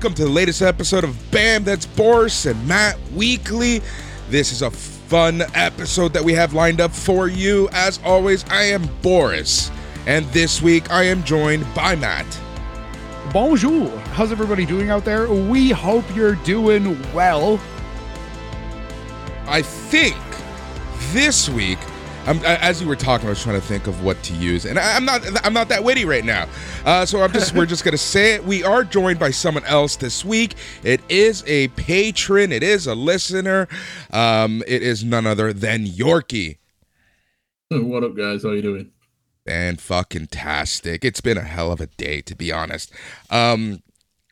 welcome to the latest episode of Bam That's Boris and Matt Weekly. This is a fun episode that we have lined up for you. As always, I am Boris, and this week I am joined by Matt. Bonjour. How's everybody doing out there? We hope you're doing well. I think this week, I'm, as you were talking, I was trying to think of what to use, and I, am not I'm not that witty right now. Uh, so I'm just we're just gonna say it. We are joined by someone else this week. It is a patron. It is a listener. Um, it is none other than Yorkie. What up, guys? How you doing? And fucking tastic. It's been a hell of a day, to be honest. Um,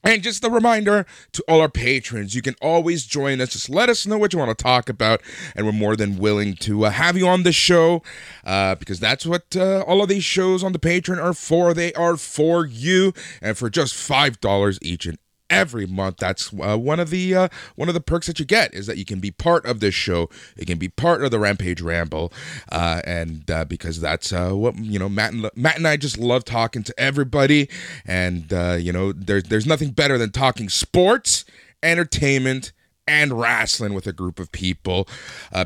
and just a reminder to all our patrons, you can always join us. Just let us know what you want to talk about, and we're more than willing to uh, have you on the show uh, because that's what uh, all of these shows on the Patreon are for. They are for you, and for just $5 each and every month. That's uh, one of the uh, one of the perks that you get is that you can be part of this show. You can be part of the Rampage Ramble, uh, and uh, because that's uh, what you know, Matt and Matt and I just love talking to everybody, and uh, you know, there's there's nothing better than talking sports, entertainment. And wrestling with a group of people,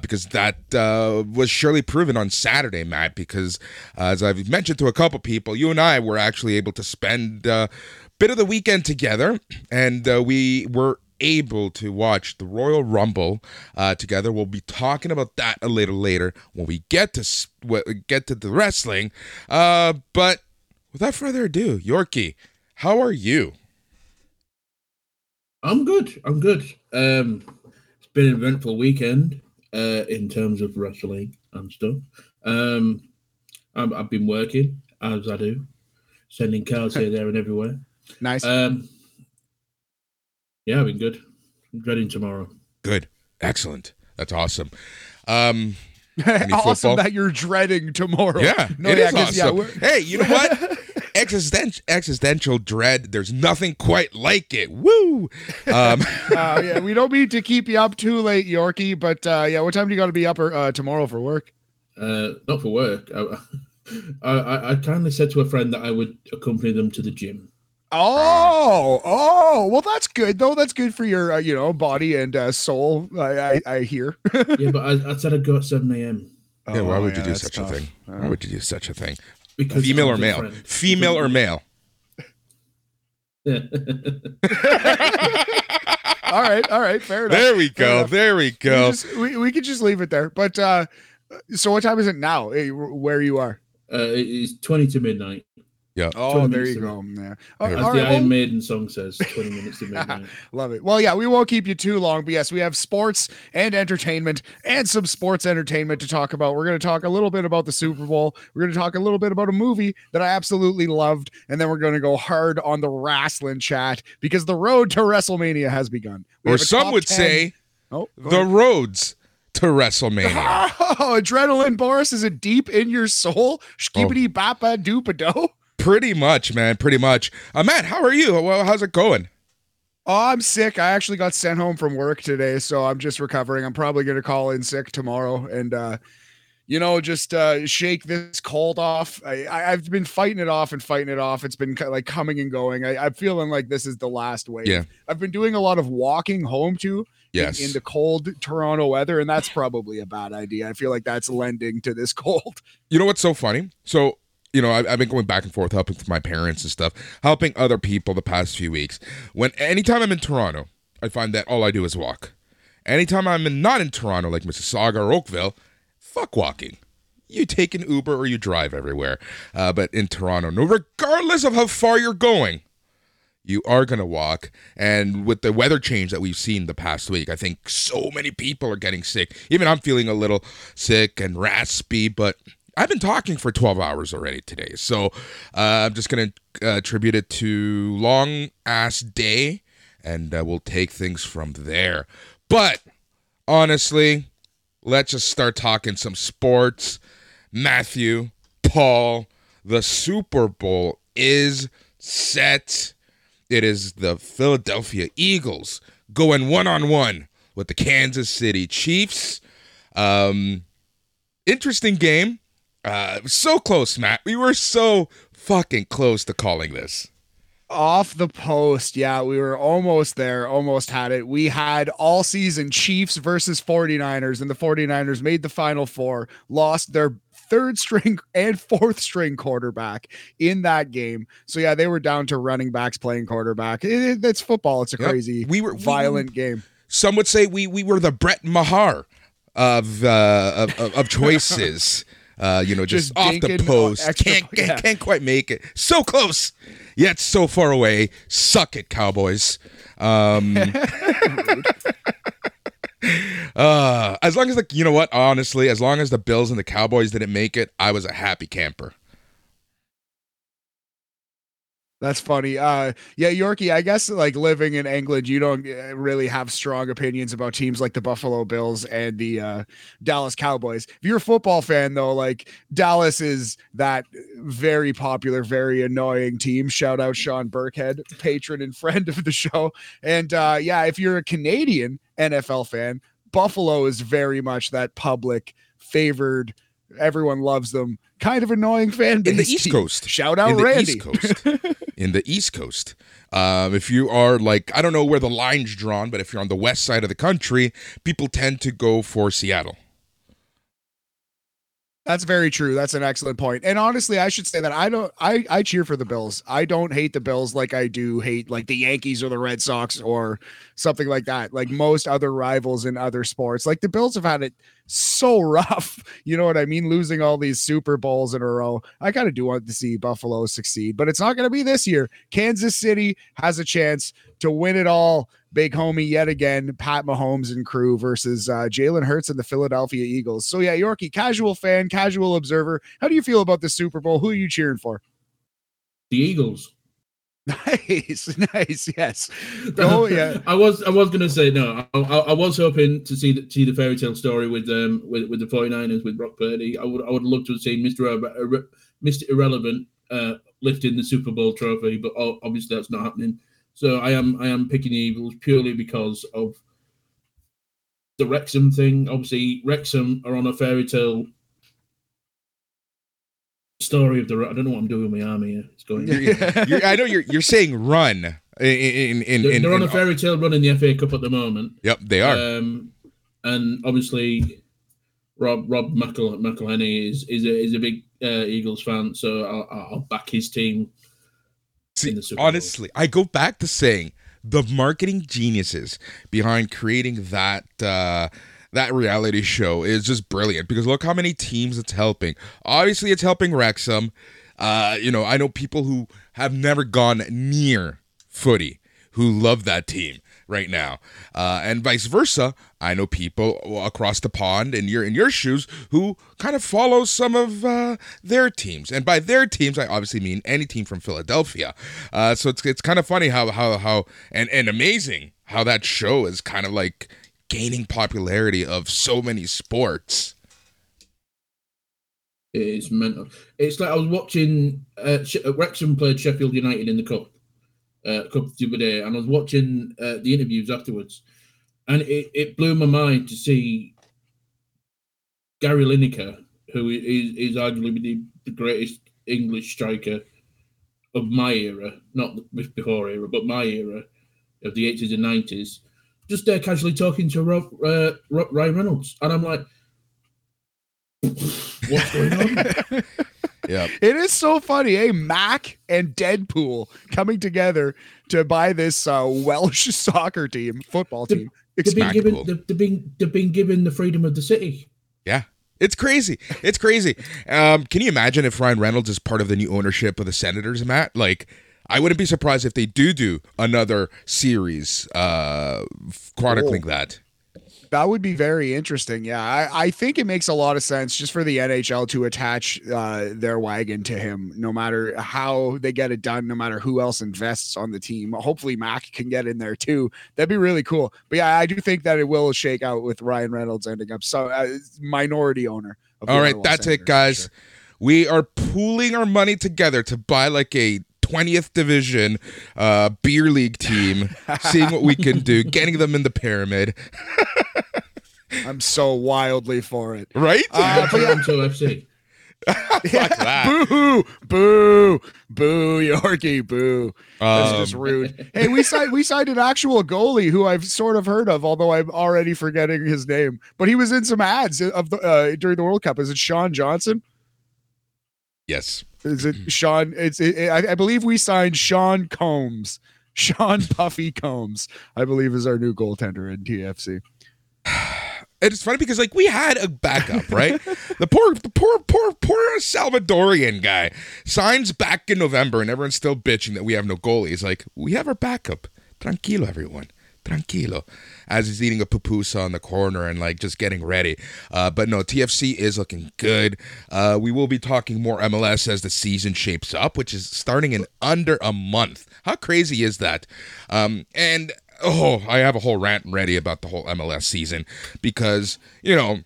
because that was surely proven on Saturday, Matt. Because as I've mentioned to a couple people, you and I were actually able to spend bit of the weekend together, and uh, we were able to watch the Royal Rumble uh, together. We'll be talking about that a little later when we get to get to the wrestling. Uh, but without further ado, Yorkie, how are you? I'm good. I'm good. Um, it's been an eventful weekend uh, in terms of wrestling and stuff. Um, i have been working as I do, sending cards here, there, and everywhere. Nice. Um, yeah, I've been good. I'm dreading tomorrow. Good. Excellent. That's awesome. Um, awesome that you're dreading tomorrow. Yeah, no, it yeah, is awesome. Yeah, hey, you know what? existential, existential dread. There's nothing quite like it. Woo! Um, uh, yeah, we don't mean to keep you up too late, Yorkie. But uh, yeah, what time do you got to be up or, uh, tomorrow for work? Uh, not for work. I, I, I kindly said to a friend that I would accompany them to the gym. Oh, oh, well, that's good though. That's good for your, uh, you know, body and uh, soul. I, I, I hear. yeah, but I, I said I'd go at seven a.m. Yeah, why would oh, you do such tough. a thing? Why would you do such a thing? Because female or male? Female or male? all right, all right, fair enough. There we go. There we go. We, just, we, we could just leave it there. But uh so what time is it now? Where you are? Uh, it's twenty to midnight. Yeah. Oh, there you go. Yeah. Oh, As the Iron well, Maiden song says, 20 minutes to midnight. Love it. Well, yeah, we won't keep you too long, but yes, we have sports and entertainment and some sports entertainment to talk about. We're going to talk a little bit about the Super Bowl. We're going to talk a little bit about a movie that I absolutely loved, and then we're going to go hard on the wrestling chat because the road to WrestleMania has begun. We or some would 10. say, oh, the ahead. roads to WrestleMania. Oh, adrenaline, Boris, is it deep in your soul? Skibidi oh. bapa doopa do. Pretty much, man. Pretty much. Uh, Matt, how are you? Well, how's it going? Oh, I'm sick. I actually got sent home from work today, so I'm just recovering. I'm probably going to call in sick tomorrow and, uh, you know, just uh, shake this cold off. I, have been fighting it off and fighting it off. It's been like coming and going. I, am feeling like this is the last wave. Yeah. I've been doing a lot of walking home too. Yes. In, in the cold Toronto weather, and that's probably a bad idea. I feel like that's lending to this cold. You know what's so funny? So you know, I've, I've been going back and forth helping my parents and stuff, helping other people the past few weeks. When anytime I'm in Toronto, I find that all I do is walk. Anytime I'm in, not in Toronto, like Mississauga or Oakville, fuck walking. You take an Uber or you drive everywhere. Uh, but in Toronto, no, regardless of how far you're going, you are going to walk. And with the weather change that we've seen the past week, I think so many people are getting sick. Even I'm feeling a little sick and raspy, but I've been talking for 12 hours already today. So uh, I'm just going to uh, attribute it to long ass day and uh, we'll take things from there. But honestly, let's just start talking some sports. Matthew, Paul, the Super Bowl is set. It is the Philadelphia Eagles going one on one with the Kansas City Chiefs. Um, interesting game. Uh, so close, Matt. We were so fucking close to calling this. Off the post. Yeah, we were almost there, almost had it. We had all season Chiefs versus 49ers, and the 49ers made the final four, lost their third string and fourth string quarterback in that game. So yeah, they were down to running backs playing quarterback. It, it, it's football. It's a Yep. crazy, We were- we- violent game. Some would say we we were the Brett Maher of uh, of, of, of choices. Uh, you know, just, Just off the post. extra- Can't, yeah. can't can't quite make it. So close, yet so far away. Suck it, Cowboys. Um, uh, as long as the you know what, honestly, as long as the Bills and the Cowboys didn't make it, I was a happy camper. That's funny. Uh, yeah, Yorkie. I guess like living in England, you don't uh, really have strong opinions about teams like the Buffalo Bills and the uh, Dallas Cowboys. If you're a football fan, though, like Dallas is that very popular, very annoying team. Shout out Sean Burkhead, patron and friend of the show. And uh, yeah, if you're a Canadian NFL fan, Buffalo is very much that public favored. Everyone loves them. Kind of annoying fan base In the East. Coast. Shout out in the Randy. In the East Coast. Um, if you are like, I don't know where the line's drawn, but if you're on the west side of the country, people tend to go for Seattle. That's very true. That's an excellent point. And honestly, I should say that I don't I I cheer for the Bills. I don't hate the Bills like I do hate like the Yankees or the Red Sox or something like that. Like most other rivals in other sports. Like the Bills have had it so rough. You know what I mean? Losing all these Super Bowls in a row. I kind of do want to see Buffalo succeed, but it's not going to be this year. Kansas City has a chance to win it all. Big homie yet again, Pat Mahomes and crew versus uh, Jalen Hurts and the Philadelphia Eagles. So yeah, Yorkie, casual fan, casual observer. How do you feel about the Super Bowl? Who are you cheering for? The Eagles. Nice, nice, yes. Oh yeah, I was I was gonna say no. I, I, I was hoping to see the, see the fairy tale story with um with, with the 49ers with Brock Purdy. I would I would love to have seen Mr. Irre- Mr. Irrelevant uh, lifting the Super Bowl trophy, but obviously that's not happening. So I am I am picking the Eagles purely because of the Wrexham thing. Obviously, Wrexham are on a fairy tale story of the. I don't know what I'm doing with my arm here. It's going. You're, I know you're you're saying run in in in, They're, on a fairy tale run in the FA Cup at the moment. Yep, they are. Um, and obviously, Rob Rob McEl- McElhenney is is a, is a big uh, Eagles fan, so I'll, I'll back his team. See, in the Super Bowl. honestly, I go back to saying the marketing geniuses behind creating that uh, that reality show is just brilliant because look how many teams it's helping. Obviously, it's helping Wrexham. Uh, you know, I know people who have never gone near footy who love that team right now, uh, and vice versa. I know people across the pond in your in your shoes who kind of follow some of uh, their teams, and by their teams, I obviously mean any team from Philadelphia. Uh, so it's it's kind of funny how how how and and amazing how that show is kind of like gaining popularity of so many sports. It's mental. It's like I was watching uh, uh, Wrexham played Sheffield United in the cup, uh, cup the other day, and I was watching uh, the interviews afterwards, and it, it blew my mind to see Gary Lineker, who is is arguably the, the greatest English striker of my era, not before era, but my era of the eighties and nineties, just there casually talking to Rob, uh, Rob, Ryan Reynolds, and I'm like, what's going on? Yeah, it is so funny. Hey, Mac and Deadpool coming together to buy this uh, Welsh soccer team, football team. They've been Smack given they've, they've been they've been given the freedom of the city. yeah. It's crazy. It's crazy. Um, can you imagine if Ryan Reynolds is part of the new ownership of the Senators, Matt? Like, I wouldn't be surprised if they do do another series uh, chronicling Oh. that. That would be very interesting. Yeah, I, I think it makes a lot of sense just for the NHL to attach uh, their wagon to him, no matter how they get it done, no matter who else invests on the team. Hopefully, Mac can get in there too. That'd be really cool. But yeah, I do think that it will shake out with Ryan Reynolds ending up so uh, minority owner. All right, Ottawa that's Senators, it, guys. sure. We are pooling our money together to buy like a 20th division uh, beer league team, seeing what we can do, getting them in the pyramid, I'm so wildly for it. right? Uh, but yeah, Toronto FC. Fuck that. boo, boo, boo, Yorkie, boo. That's Um, just rude. Hey, we signed we signed an actual goalie who I've sort of heard of, although I'm already forgetting his name. But he was in some ads of the uh, during the World Cup. Is it Sean Johnson? yes. Is it mm-hmm. Sean? It's it, I, I believe we signed Sean Combs. Sean Puffy Combs, I believe, is our new goaltender in TFC. And it's funny because like we had a backup, right? the poor, the poor, poor, poor Salvadorian guy signs back in November, and everyone's still bitching that we have no goalie. He's like, we have our backup. Tranquilo, everyone. Tranquilo. As he's eating a pupusa on the corner and like just getting ready. Uh, but no, TFC is looking good. Uh, we will be talking more MLS as the season shapes up, which is starting in under a month. How crazy is that? Um, and oh, I have a whole rant ready about the whole MLS season because, you know,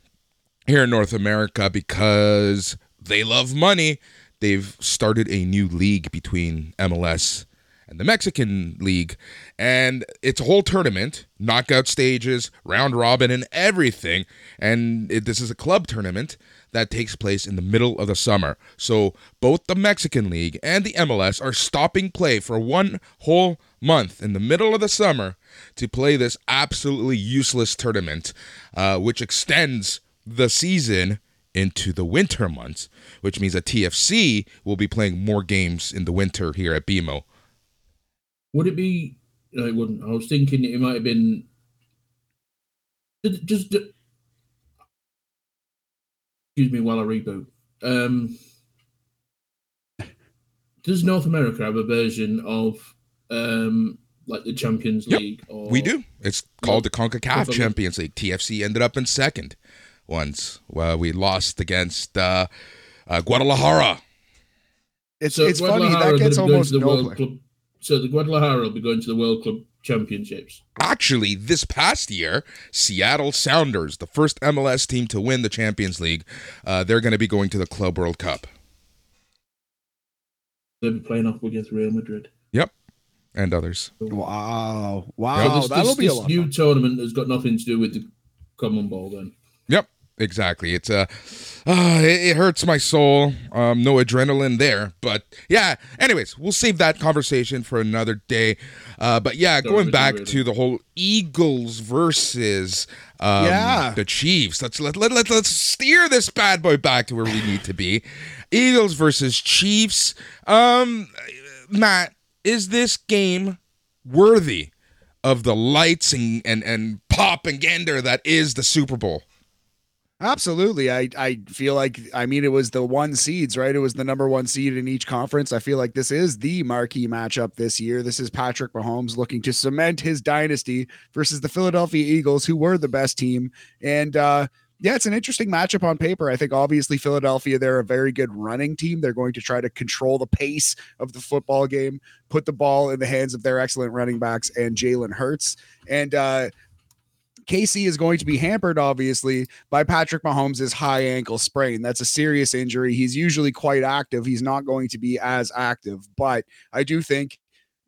here in North America, because they love money, they've started a new league between MLS and the Mexican League. And it's a whole tournament, knockout stages, round robin, and everything. And it, this is a club tournament that takes place in the middle of the summer. So both the Mexican League and the MLS are stopping play for one whole month in the middle of the summer to play this absolutely useless tournament, uh, which extends the season into the winter months, which means that TFC will be playing more games in the winter here at BMO. Would it be? No, it wouldn't. I was thinking it might have been just. just excuse me while I reboot. Um, does North America have a version of um, like the Champions Yep, League? Or, We do. It's called the CONCACAF Definitely. Champions League. TFC ended up in second once. Well, we lost against uh, uh, Guadalajara. It's So it's funny that gets gonna almost to the no World play. Club. So the Guadalajara will be going to the World Club Championships. Actually, this past year, Seattle Sounders, the first MLS team to win the Champions League, uh, they're going to be going to the Club World Cup. They'll be playing off against Real Madrid. Yep, and others. Wow, So wow, this, that'll this, be a this lot. new fun. tournament has got nothing to do with the common ball. Then Yep, exactly. It's uh, uh it, it hurts my soul. Um, no adrenaline there, but yeah. Anyways, we'll save that conversation for another day. Uh, but yeah, Don't going back to the whole Eagles versus um, Yeah. the Chiefs. Let's let, let, let let's steer this bad boy back to where we need to be. Eagles versus Chiefs. Um, Matt, is this game worthy of the lights and and and pop and gander that is the Super Bowl? Absolutely. I I feel like I mean it was the one seeds, right? It was the number one seed in each conference. I feel like this is the marquee matchup this year. This is Patrick Mahomes looking to cement his dynasty versus the Philadelphia Eagles, who were the best team. And uh yeah, it's an interesting matchup on paper. I think obviously Philadelphia, they're a very good running team. They're going to try to control the pace of the football game, put the ball in the hands of their excellent running backs and Jalen Hurts. And uh KC is going to be hampered, obviously, by Patrick Mahomes' high ankle sprain. That's a serious injury. He's usually quite active. He's not going to be as active, but I do think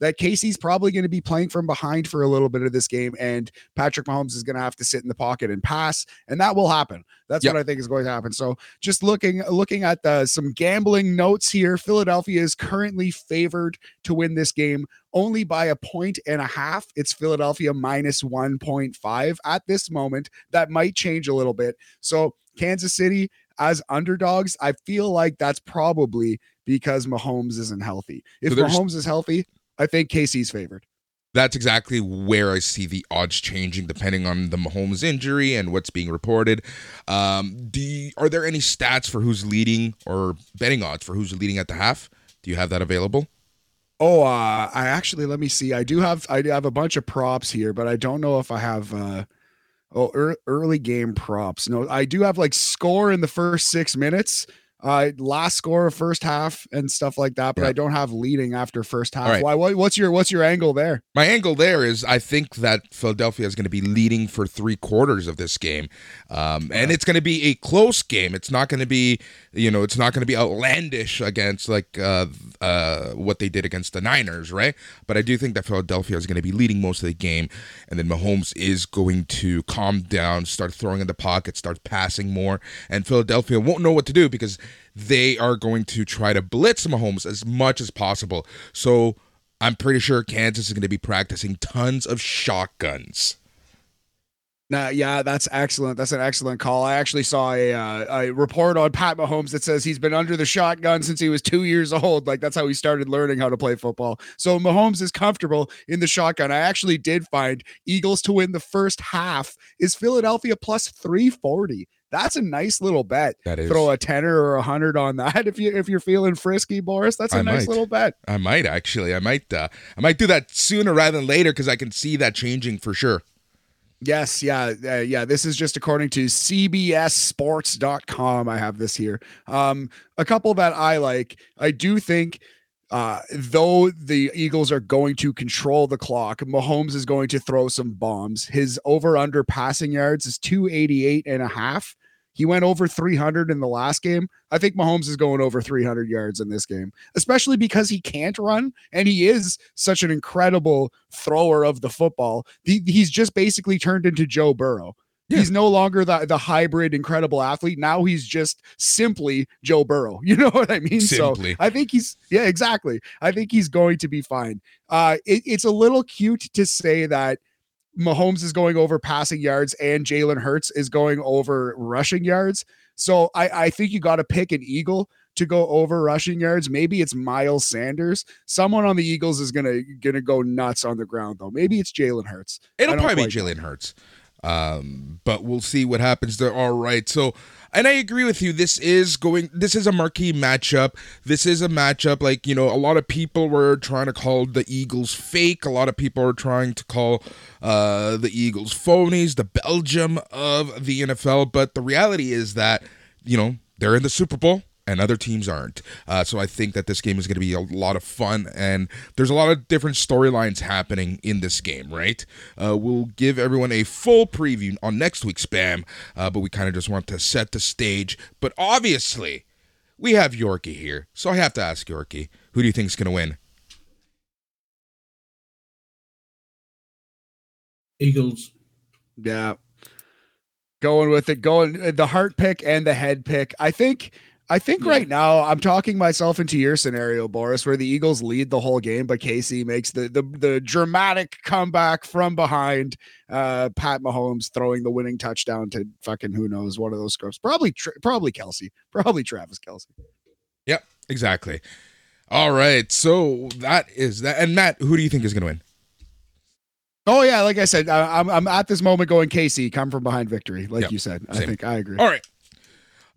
that KC's probably going to be playing from behind for a little bit of this game, and Patrick Mahomes is going to have to sit in the pocket and pass, and that will happen. That's Yep. what I think is going to happen. So, just looking looking at the, some gambling notes here, Philadelphia is currently favored to win this game only by a point and a half. It's Philadelphia minus 1.5 at this moment. That might change a little bit. So, Kansas City as underdogs, I feel like that's probably because Mahomes isn't healthy. If So Mahomes is healthy, I think KC's favored. That's exactly where I see the odds changing depending on the Mahomes injury and what's being reported. Um, do you, are there any stats for who's leading or betting odds for who's leading at the half? Do you have that available? Oh, uh, I actually let me see. I do have I do have a bunch of props here, but I don't know if I have uh oh ear early game props. No, I do have like score in the first six minutes, uh last score of first half and stuff like that, but Yeah. I don't have leading after first half. Right. Why what, what's your what's your angle there? My angle there is I think that Philadelphia is going to be leading for three quarters of this game. Um, and it's going to be a close game. It's not going to be, you know, it's not going to be outlandish against like uh, uh, what they did against the Niners, right? But I do think that Philadelphia is going to be leading most of the game. And then Mahomes is going to calm down, start throwing in the pocket, start passing more. And Philadelphia won't know what to do because they are going to try to blitz Mahomes as much as possible. So I'm pretty sure Kansas is going to be practicing tons of shotguns. Nah, yeah, that's excellent. That's an excellent call. I actually saw a uh, a report on Pat Mahomes that says he's been under the shotgun since he was two years old. Like that's how he started learning how to play football. So Mahomes is comfortable in the shotgun. I actually did find Eagles to win the first half is Philadelphia plus three forty. That's a nice little bet. That is. Throw a tenner or a hundred on that if you if you're feeling frisky, Boris. That's a I nice might. little bet. I might actually. I might. Uh, I might do that sooner rather than later because I can see that changing for sure. Yes, yeah, uh, yeah. This is just according to CBSSports.com. I have this here. Um, a couple that I like. I do think, uh, though the Eagles are going to control the clock, Mahomes is going to throw some bombs. His over under passing yards is 288 and a half. He went over 300 in the last game. I think Mahomes is going over 300 yards in this game, especially because he can't run and he is such an incredible thrower of the football. He- he's just basically turned into Joe Burrow. Yeah. He's no longer the, the hybrid incredible athlete. Now he's just simply Joe Burrow. You know what I mean? Simply. So I think he's yeah, exactly. I think he's going to be fine. Uh it- it's a little cute to say that Mahomes is going over passing yards and Jalen Hurts is going over rushing yards. So I, I think you got to pick an Eagle to go over rushing yards. Maybe it's Miles Sanders. Someone on the Eagles is gonna gonna go nuts on the ground though. Maybe it's Jalen Hurts. It'll probably be. Jalen Hurts. Um, but we'll see what happens there. All right. So, and I agree with you. This is going, this is a marquee matchup. This is a matchup like, you know, a lot of people were trying to call the Eagles fake. A lot of people are trying to call uh, the Eagles phonies, the Belgium of the NFL. But the reality is that, you know, they're in the Super Bowl and other teams aren't. Uh, so I think that this game is going to be a lot of fun, and there's a lot of different storylines happening in this game, right? Uh, we'll give everyone a full preview on next week's spam, uh, but we kind of just want to set the stage. But obviously, we have Yorkie here, so I have to ask Yorkie, who do you think is going to win? Eagles. Yeah. Going with it, going uh, the heart pick and the head pick. I think I think Yeah. right now I'm talking myself into your scenario, Boris, where the Eagles lead the whole game, but KC makes the the, the dramatic comeback from behind. Uh, Pat Mahomes throwing the winning touchdown to fucking who knows one of those scrubs. Probably probably Kelce. Probably Travis Kelce. Yep, exactly. All right, so that is that. And Matt, who do you think is going to win? Oh yeah, like I said, I, I'm I'm at this moment going KC, come from behind victory, like Yep, you said. I think I agree. All right.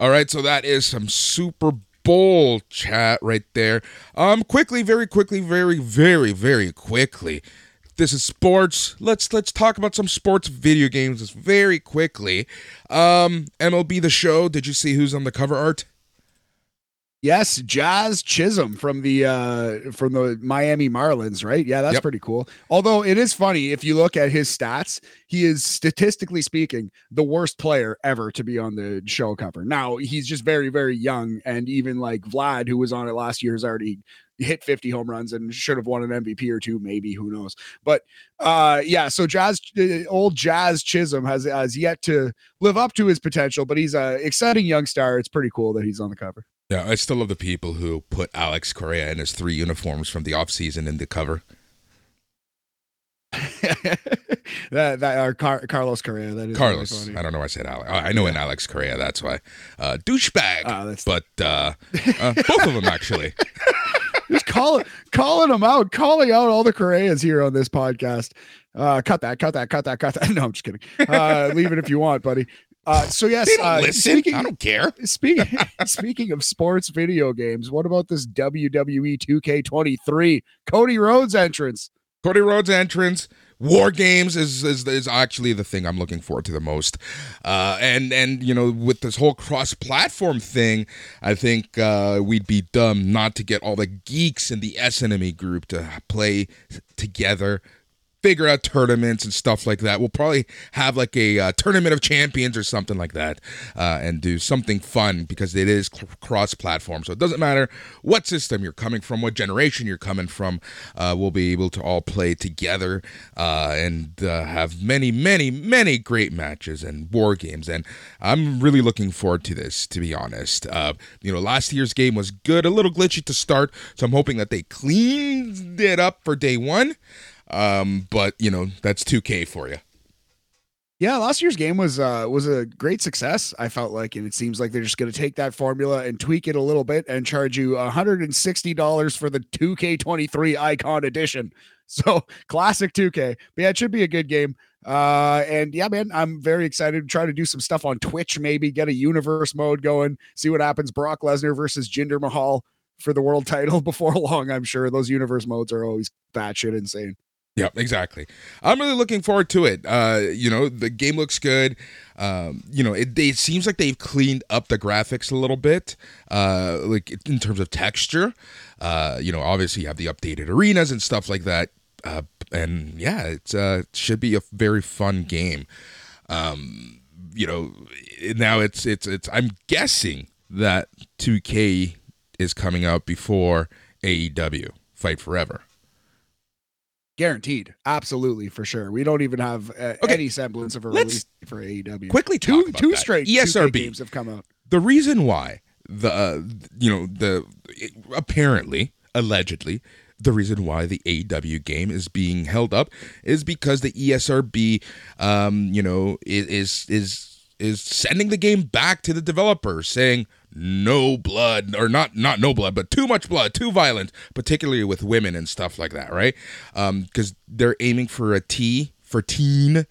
All right, so that is some Super Bowl chat right there. Um quickly, very quickly, very very very quickly. This is sports. Let's let's talk about some sports video games very quickly. Um MLB the show, did you see who's on the cover art? Yes, Jazz Chisholm from the uh from the Miami Marlins, right? Yeah, that's Yep. pretty cool. Although it is funny if you look at his stats, he is statistically speaking the worst player ever to be on the show cover. Now, he's just very very young and even like Vlad who was on it last year has already hit 50 home runs and should have won an MVP or two maybe, who knows. But uh yeah, so Jazz uh, old Jazz Chisholm has has yet to live up to his potential, but he's a exciting young star. It's pretty cool that he's on the cover. Yeah, I still love the people who put Alex Correa in his three uniforms from the offseason in the cover. that that are Car- Carlos Correa. That is really Carlos. funny. I don't know why I said Alex. I know an Alex Correa, that's why. Uh douchebag. Ah, that's but uh, uh both of them actually. just call calling them out, calling out all the Correas here on this podcast. Uh, cut that, cut that, cut that, cut that. No, I'm just kidding. Uh, leave it if you want, buddy. Uh, so yes, They don't uh, listen. speaking I don't care. speaking speaking of sports video games, what about this WWE 2K23 Cody Rhodes entrance? Cody Rhodes entrance. War games is, is is actually the thing I'm looking forward to the most, uh, and and you know with this whole cross-platform thing, I think uh, we'd be dumb not to get all the geeks in the S Enemy group to play together figure out tournaments and stuff like that. We'll probably have like a uh, tournament of champions or something like that, uh, and do something fun because it is cl- cross-platform. So it doesn't matter what system you're coming from, what generation you're coming from. Uh, we'll be able to all play together uh, and uh, have many, many, many great matches and war games. And I'm really looking forward to this, to be honest. Uh, you know, last year's game was good, a little glitchy to start, so I'm hoping that they cleaned it up for day one. Um, but you know, that's 2K for you. Yeah, last year's game was uh was a great success. I felt like, and it seems like they're just going to take that formula and tweak it a little bit and charge you $160 for the 2K23 Icon Edition. So classic 2K. But yeah, it should be a good game. Uh, and yeah, man, I'm very excited to try to do some stuff on Twitch, maybe get a universe mode going, see what happens. Brock Lesnar versus Jinder Mahal for the world title before long. I'm sure those universe modes are always batshit insane. Yeah, exactly. I'm really looking forward to it. Uh, you know, the game looks good. Um, you know, it, it seems like they've cleaned up the graphics a little bit, uh, like in terms of texture. Uh, you know, obviously you have the updated arenas and stuff like that. Uh, and yeah, it's uh, it should be a very fun game. Um, you know, now it's it's it's. I'm guessing that 2K is coming out before AEW Fight Forever. Guaranteed, absolutely for sure. We don't even have uh, Okay, any semblance of a let's release for AEW. Quickly, two two that. straight 2K ESRB. games have come out. the reason why the uh, you know the apparently allegedly the reason why the AEW game is being held up is because the ESRB um you know is is is sending the game back to the developers saying no blood or not not no blood but too much blood too violent particularly with women and stuff like that right um because they're aiming for a T for teen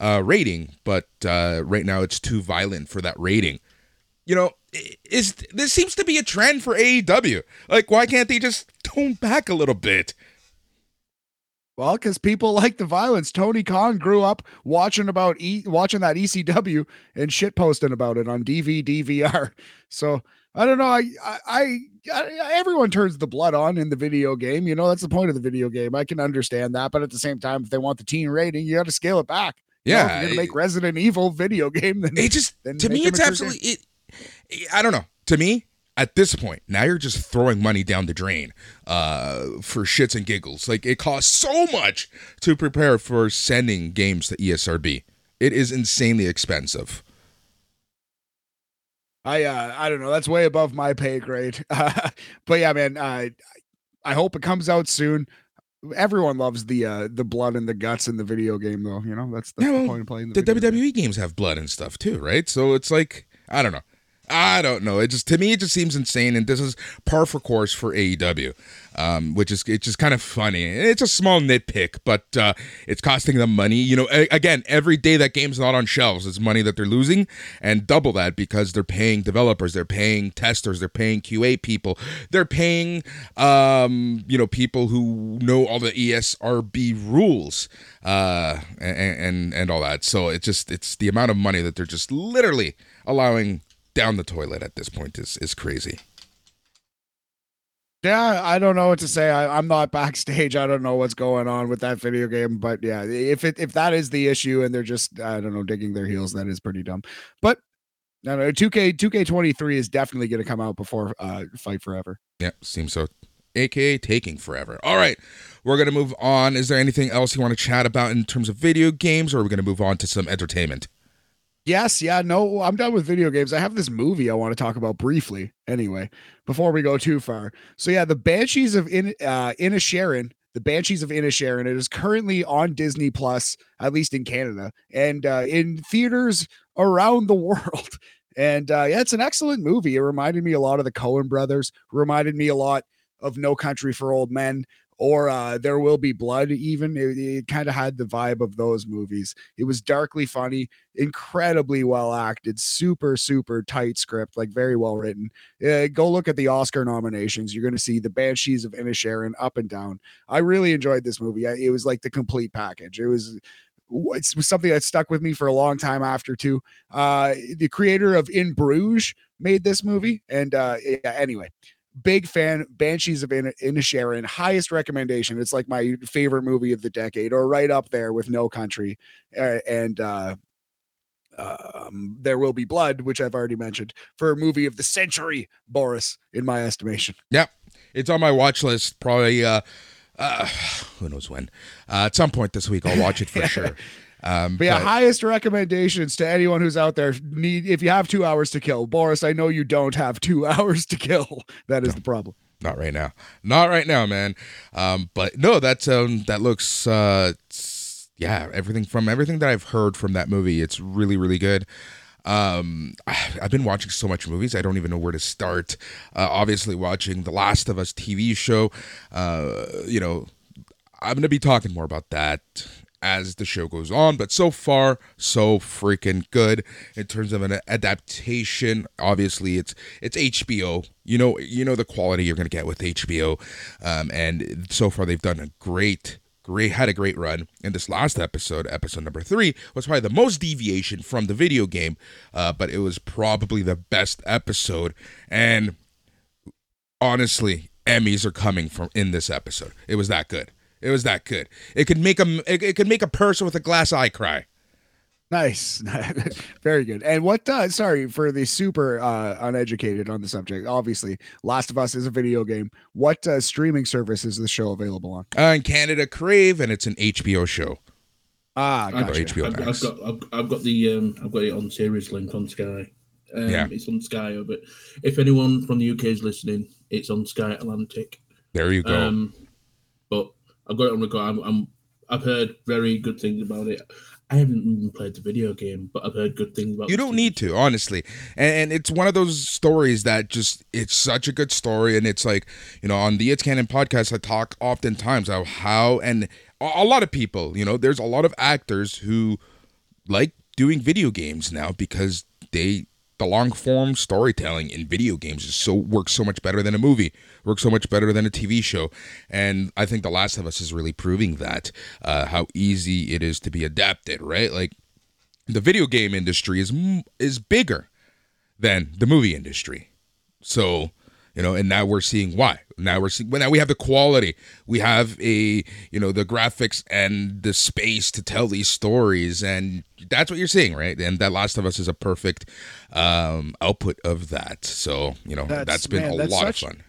uh rating but uh right now it's too violent for that rating you know, is this seems to be a trend for AEW? Like, why can't they just tone back a little bit? Well, because people like the violence. Tony Khan grew up watching about e- watching that ECW and shit posting about it on DVDVR. So I don't know. I, I, I, everyone turns the blood on in the video game. You know, that's the point of the video game. I can understand that, but at the same time, if they want the teen rating, you got to scale it back. You know, Yeah, you're gonna make Resident Evil video game, then It just Then to me, it's absolutely it. I don't know. To me, at this point, now you're just throwing money down the drain uh, for shits and giggles. Like it costs so much to prepare for sending games to ESRB. It is insanely expensive. I uh I don't know. That's way above my pay grade. but yeah, man, uh, I hope it comes out soon. Everyone loves the uh the blood and the guts in the video game though, you know? That's, that's Yeah, the well, point of playing the, the video game. WWE games have blood and stuff too, right? So it's like I don't know. I don't know. It just to me it just seems insane, and this is par for course for AEW, um, which is it's just kind of funny. It's a small nitpick, but uh, it's costing them money. You know, a- again, every day that game's not on shelves is money that they're losing, and double that because they're paying developers, they're paying testers, they're paying QA people, they're paying um, you know people who know all the ESRB rules uh, and, and and all that. So it's just it's the amount of money that they're just literally allowing down the toilet at this point is is crazy. Yeah, I don't know what to say. I, I'm not backstage. I don't know what's going on with that video game. But yeah, if it if that is the issue and they're just I don't know digging their heels, that is pretty dumb. But no, no, 2K 2K23 is definitely going to come out before uh, Fight Forever. Yeah, seems so. AKA taking forever. All right, we're gonna move on. Is there anything else you want to chat about in terms of video games, or are we gonna move on to some entertainment? Yes, yeah, no, I'm done with video games. I have this movie I want to talk about briefly anyway, before we go too far. So yeah, the Banshees of In uh Inisherin, the Banshees of Inisherin, it is currently on Disney Plus, at least in Canada, and uh in theaters around the world. And uh yeah, it's an excellent movie. It reminded me a lot of the Coen brothers, reminded me a lot of No Country for Old Men or uh There Will Be Blood even. It, it kind of had the vibe of those movies. It was darkly funny incredibly well acted, super, super tight script, like very well written. Uh, go look at the Oscar nominations. You're going to see the Banshees of Inisherin up and down. I really enjoyed this movie. It was like the complete package. It was. It was something that stuck with me for a long time after too. Uh, the creator of In Bruges made this movie, and uh, yeah, anyway, big fan. Banshees of In- Inisherin, highest recommendation. It's like my favorite movie of the decade, or right up there with No Country, uh, and uh, um, There Will Be Blood, which I've already mentioned, for a movie of the century, Boris, in my estimation. Yep, it's on my watch list. Probably, uh, uh, who knows when? Uh, at some point this week, I'll watch it for sure. Um, But yeah, but- highest recommendations to anyone who's out there. Need if you have two hours to kill, Boris. I know you don't have two hours to kill. That is the problem. not right now not right now man um but no that's um that looks uh yeah everything from everything that i've heard from that movie it's really really good um i've been watching so much movies i don't even know where to start uh, obviously watching the last of us tv show uh you know i'm gonna be talking more about that as the show goes on but so far so freaking good in terms of an adaptation. Obviously it's it's hbo you know you know the quality you're to get with hbo um, and so far they've done a great great had a great run. And this last episode episode number three was probably the most deviation from the video game uh, but it was probably the best episode. And honestly emmys are coming from in this episode. It was that good it was that good it could make a it, it could make a person with a glass eye cry Nice, very good. And what? Uh, sorry for the super uh, uneducated on the subject. Obviously, Last of Us is a video game. What uh, streaming service is the show available on? uh, in canada crave and it's an hbo show Ah, I've, gotcha. HBO I've, I've got I've, I've got the um I've got it on series link on Sky. Um, Yeah. it's on Sky, but if anyone from the UK is listening, it's on Sky Atlantic. there you go Um, but I've got it on record. I'm, I'm I've heard very good things about it. I haven't even played the video game, but I've heard good things about. you don't need to honestly and, and it's one of those stories that just it's such a good story and it's like you know on the it's canon podcast i talk oftentimes of how and a lot of people you know there's a lot of actors who like doing video games now because they the long form storytelling in video games is so works so much better than a movie works so much better than a tv show and i think the last of us is really proving that uh, how easy it is to be adapted right like the video game industry is is bigger than the movie industry. So, you know, and now we're seeing why. Now we're seeing well, now we have the quality. We have a, you know, the graphics and the space to tell these stories and that's what you're seeing, right? And that Last of Us is a perfect um output of that. So, you know, That's- that's been man, a that's lot such- of fun.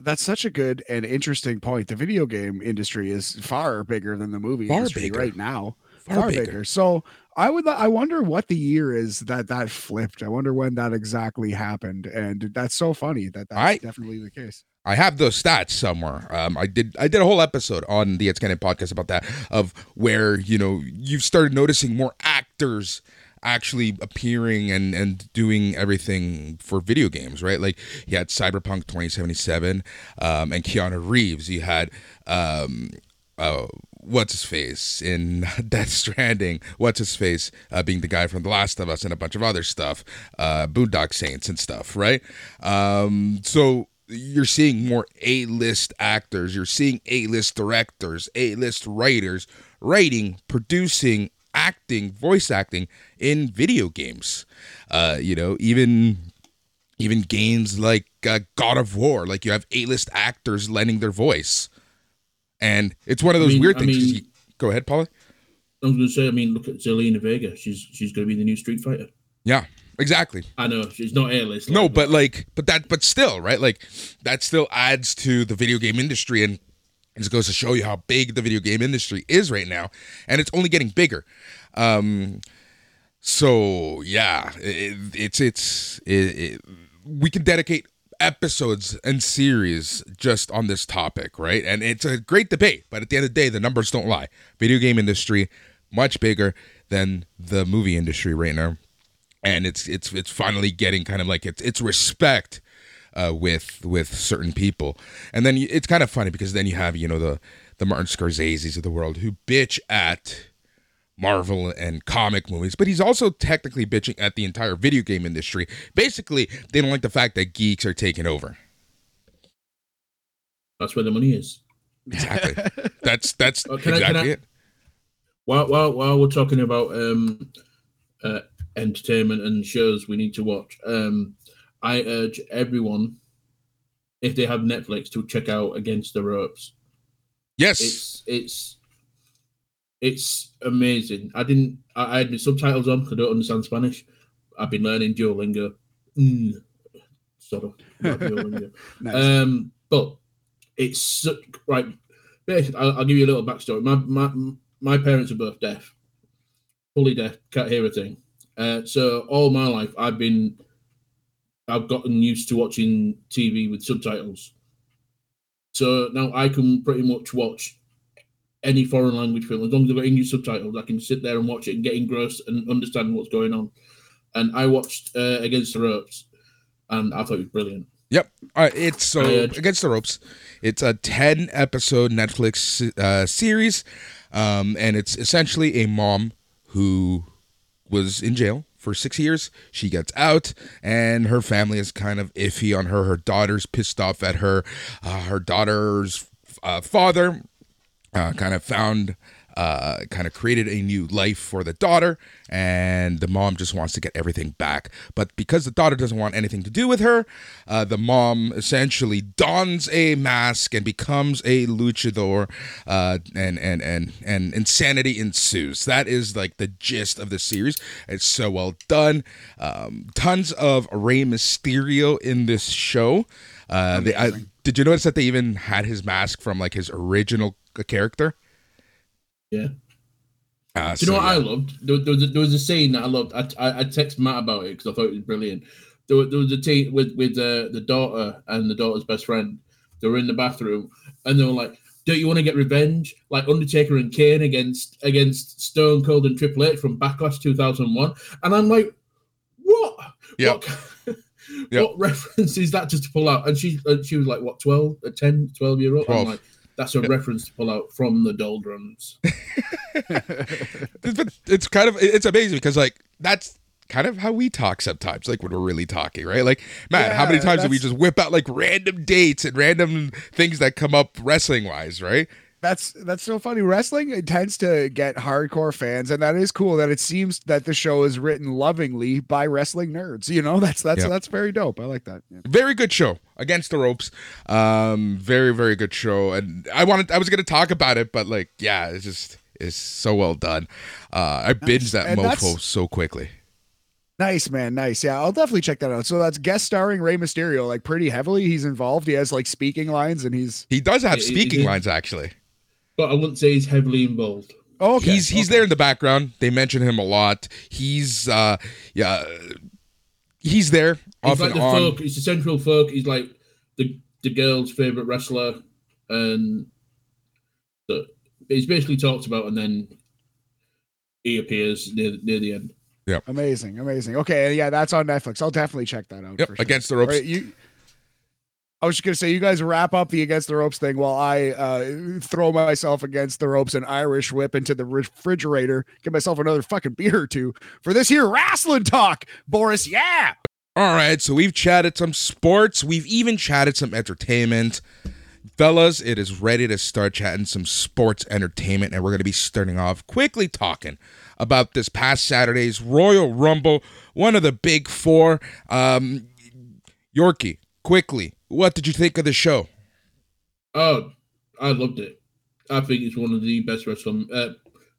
That's such a good and interesting point. The video game industry is far bigger than the movie Far industry bigger. right now. Far Far, bigger. bigger. So I would. I wonder what the year is that that flipped. I wonder when that exactly happened. And that's so funny that that's I- definitely the case. I have those stats somewhere. Um, I did I did a whole episode on the It's Canon podcast about that of where you know you've started noticing more actors actually appearing and and doing everything for video games, right? Like you had Cyberpunk 2077 um, and Keanu Reeves. You had um, uh, what's his face in Death Stranding? What's his face uh, being the guy from The Last of Us and a bunch of other stuff, uh, Boondock Saints and stuff, right? Um, so you're seeing more A-list actors, you're seeing A-list directors, A-list writers writing, producing, acting, voice acting in video games. Uh, you know, even even games like uh, God of War, like you have A-list actors lending their voice, and it's one of those mean- weird I mean- you, go ahead, Paula. I was going to say, I mean, look at Zelina Vega. She's she's going to be the new Street Fighter. Yeah, exactly. I know she's not A list. No, but like, but that, but still, right? Like, that still adds to the video game industry, and it just goes to show you how big the video game industry is right now, and it's only getting bigger. Um, so yeah, it, it's it's it, it, we can dedicate episodes and series just on this topic, right? And it's a great debate, but at the end of the day, the numbers don't lie. Video game industry much bigger than the movie industry right now and it's it's it's finally getting kind of like it's it's respect uh, with with certain people, and then you, it's kind of funny because then you have you know the the Martin Scorsese's of the world who bitch at Marvel and comic movies, but he's also technically bitching at the entire video game industry. Basically, they don't like the fact that geeks are taking over. that's where the money is. Exactly. That's that's I- can exactly I- it. While while while we're talking about um, uh, entertainment and shows we need to watch, um, I urge everyone if they have Netflix to check out Against the Ropes. Yes. It's it's it's amazing. I didn't. I, I had my subtitles on. I don't understand Spanish. I've been learning Duolingo. Mm, sort of. Duolingo. Nice. Um, but it's so, right. Basically, I'll, I'll give you a little backstory. My my my parents are both deaf, fully deaf, can't hear a thing. Uh, so all my life, I've been, I've gotten used to watching TV with subtitles. So now I can pretty much watch any foreign language film as long as I've got English subtitles. I can sit there and watch it and get engrossed and understand what's going on. And I watched uh, Against the Ropes, and I thought it was brilliant. Yep, uh, it's so Uh, against the ropes. It's a ten episode Netflix uh, series, um, and it's essentially a mom who was in jail for six years. She gets out, and her family is kind of iffy on her. Her daughter's pissed off at her. Uh, her daughter's uh, father uh, kind of found. Uh, kind of created a new life for the daughter, and the mom just wants to get everything back. But because the daughter doesn't want anything to do with her, uh, the mom essentially dons a mask and becomes a luchador, uh, and and and and insanity ensues. That is like the gist of the series. It's so well done. Um, tons of Rey Mysterio in this show. Uh, they, I, did you notice that they even had his mask from like his original character? Yeah. Uh, Do you know so, what I loved? There, there, was a, there was a scene that I loved. I, I, I text Matt about it because I thought it was brilliant. There, there was a scene with with uh, the daughter and the daughter's best friend. They were in the bathroom and they were like, "Don't you want to get revenge, like Undertaker and Kane against against Stone Cold and Triple H from Backlash 2001?" And I'm like, "What? Yep. What, Yep. what reference is that just to pull out?" And she uh, she was like, "What? 12, uh, 10, 12 year old?" I'm like, "That's a reference to pull out from the doldrums." but it's kind of it's amazing because like that's kind of how we talk sometimes like when we're really talking right? Like man how many times do we just whip out like random dates and random things that come up wrestling wise right That's that's so funny. Wrestling it tends to get hardcore fans, and that is cool. That it seems that the show is written lovingly by wrestling nerds. You know, that's that's Yeah. that's very dope. I like that. Yeah. very good show against the ropes um very very good show and i wanted i was gonna talk about it but like yeah it's just it's so well done uh i binged that And mofo so quickly Nice man, nice. Yeah, I'll definitely check that out. So that's guest starring Rey Mysterio, like pretty heavily. He's involved. He has like speaking lines, and he's he does have It- it- speaking lines actually But I wouldn't say he's heavily involved. oh, okay, he's he's okay. there in the background they mention him a lot he's uh yeah he's there He's like and the on folk. He's the central folk. He's like the the girl's favorite wrestler, and so he's basically talked about, and then he appears near near the end. Yeah, amazing, amazing. Okay, yeah, that's on Netflix. I'll definitely check that out. Yep, for sure. against the ropes. All right, you. I was just gonna say, you guys wrap up the against the ropes thing while I uh, throw myself against the ropes and Irish whip into the refrigerator, get myself another fucking beer or two for this here wrestling talk, Boris. Yeah. All right, so we've chatted some sports. We've even chatted some entertainment. Fellas, it is ready to start chatting some sports entertainment, and we're going to be starting off quickly talking about this past Saturday's Royal Rumble, one of the big four. Um, Yorkie, quickly, what did you think of the show? Oh, I loved it. I think it's one of the best wrestling uh,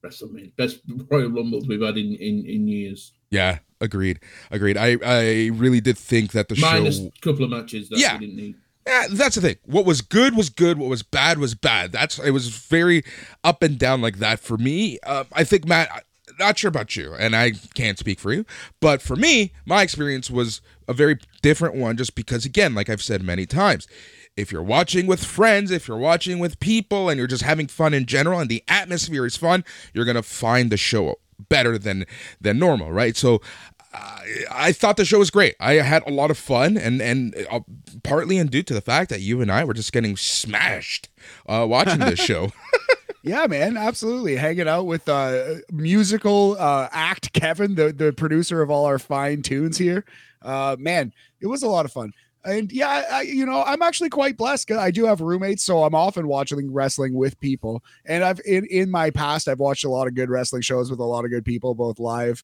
wrestling best Royal Rumbles we've had in in, in years. Yeah, agreed, agreed. I I really did think that the show Minus show a couple of matches that Yeah. we didn't need. Yeah, that's the thing. What was good was good. What was bad was bad. That's it was very up and down like that for me. Uh, I think Matt. Not sure about you, and I can't speak for you, but for me, my experience was a very different one. Just because, again, like I've said many times, if you're watching with friends, if you're watching with people, and you're just having fun in general, and the atmosphere is fun, you're gonna find the show better than than normal, right? So I, thought the show was great. I had a lot of fun, and and uh, partly in due to the fact that you and I were just getting smashed uh, watching this show. Yeah, man, absolutely. Hanging out with uh musical uh act Kevin, the the producer of all our fine tunes here. Uh man, it was a lot of fun. And yeah, I, you know, I'm actually quite blessed. I do have roommates, so I'm often watching wrestling with people. And I've in in my past, I've watched a lot of good wrestling shows with a lot of good people, both live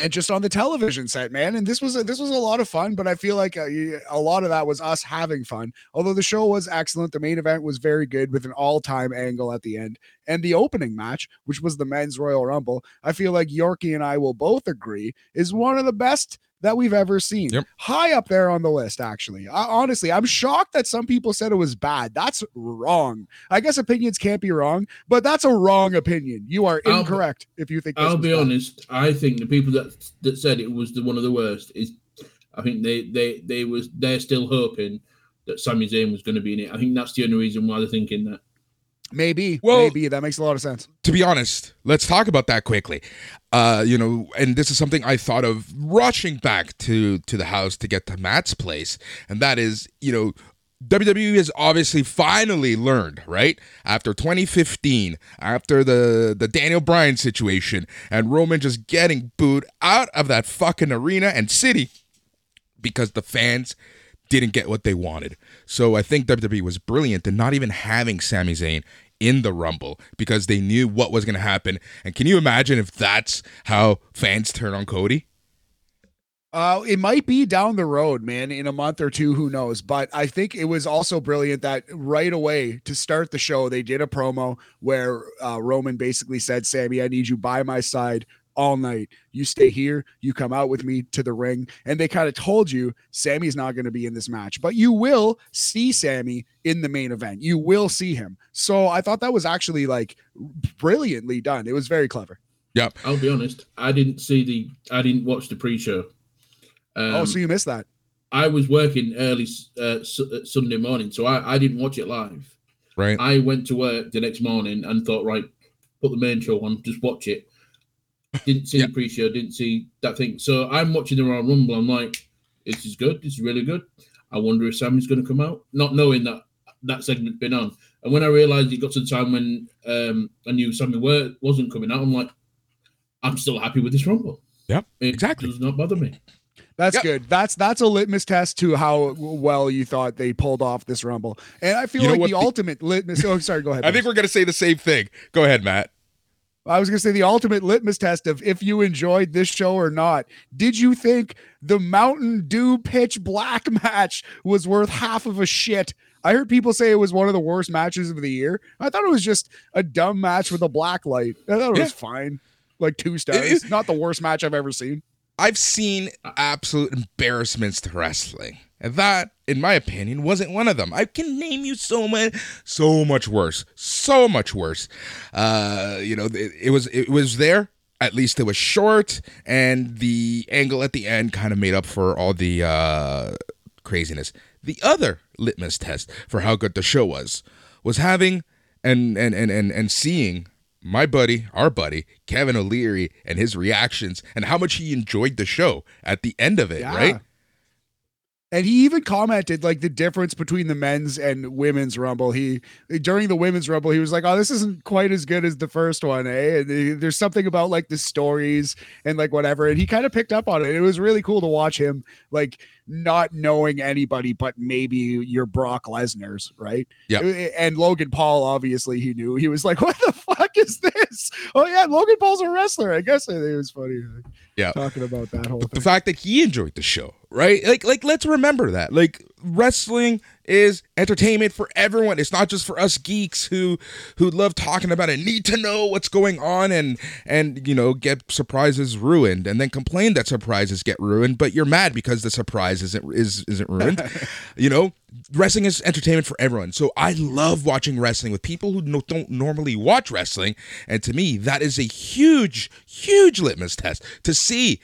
and just on the television set, man. And this was a, this was a lot of fun, but I feel like a, a, lot of that was us having fun. Although the show was excellent, the main event was very good with an all-time angle at the end, and the opening match, which was the men's Royal Rumble, I feel like Yorkie and I will both agree is one of the best that we've ever seen. Yep. High up there on the list, actually. I, honestly, I'm shocked that some people said it was bad. That's wrong. I guess opinions can't be wrong, but that's a wrong opinion. You are incorrect I'll, if you think. I'll be bad. honest. I think the people that that said it was the one of the worst is. I think they they they was they're still hoping that Sami Zayn was going to be in it. I think that's the only reason why they're thinking that. Maybe. Well, maybe that makes a lot of sense. To be honest, let's talk about that quickly. Uh, you know, and this is something I thought of rushing back to to the house to get to Matt's place, and that is, you know, WWE has obviously finally learned, right? After 2015, after the the Daniel Bryan situation and Roman just getting booed out of that fucking arena and city because the fans didn't get what they wanted. So I think WWE was brilliant in not even having Sami Zayn in the Rumble because they knew what was going to happen. And can you imagine if that's how fans turn on Cody? Uh, it might be down the road, man, in a month or two, who knows? But I think it was also brilliant that right away to start the show, they did a promo where uh, Roman basically said, Sami, I need you by my side all night. You stay here, you come out with me to the ring. And they kind of told you Sami's not going to be in this match, but you will see Sami in the main event. You will see him. So I thought that was actually like brilliantly done. It was very clever. Yep. I'll be honest. I didn't see the, I didn't watch the pre show. Um, oh, so you missed that? I was working early uh, uh, Sunday morning, so I, I didn't watch it live. Right. I went to work the next morning and thought, right, put the main show on, just watch it. Didn't see yeah. the pre-show, didn't see that thing. So I'm watching the Royal Rumble. I'm like, this is good. This is really good. I wonder if Sami's going to come out, not knowing that that segment's been on. And when I realized it got to the time when um, I knew Sami were, wasn't coming out, I'm like, I'm still happy with this Rumble. Yep, it exactly. Does not bother me. That's yep. good. That's that's a litmus test to how well you thought they pulled off this Rumble. And I feel you like the, the, ultimate litmus. Oh, sorry. Go ahead. I think we're going to say the same thing. Go ahead, Matt. I was going to say the ultimate litmus test of if you enjoyed this show or not. Did you think the Mountain Dew pitch black match was worth half of a shit? I heard people say it was one of the worst matches of the year. I thought it was just a dumb match with a black light. I thought it yeah. was fine. Like two stars. Not the worst match I've ever seen. I've seen absolute embarrassments to wrestling. And that, in my opinion, wasn't one of them. I can name you so much, so much worse, so much worse. Uh, you know, it, it was it was there. At least it was short, and the angle at the end kind of made up for all the uh, craziness. The other litmus test for how good the show was was having and and and and, and seeing my buddy, our buddy, Kevin O'Leary, and his reactions and how much he enjoyed the show at the end of it, yeah. right? And he even commented like the difference between the men's and women's rumble. He during the women's rumble, he was like, "Oh, this isn't quite as good as the first one, eh?" And there's something about like the stories and like whatever. And he kind of picked up on it. It was really cool to watch him like not knowing anybody but maybe your Brock Lesnar's, right? Yeah. Uh, and Logan Paul, obviously, he knew. He was like, "What the fuck is this?" Oh yeah, Logan Paul's a wrestler. I guess it was funny. Yeah, talking about that whole. The fact that he enjoyed the show, right? Like, like let's remember that. Like, wrestling is entertainment for everyone. It's not just for us geeks who who love talking about it, need to know what's going on and and you know get surprises ruined and then complain that surprises get ruined, but you're mad because the surprise isn't is isn't ruined. you know, wrestling is entertainment for everyone. So I love watching wrestling with people who no, don't normally watch wrestling, and to me that is a huge huge litmus test to see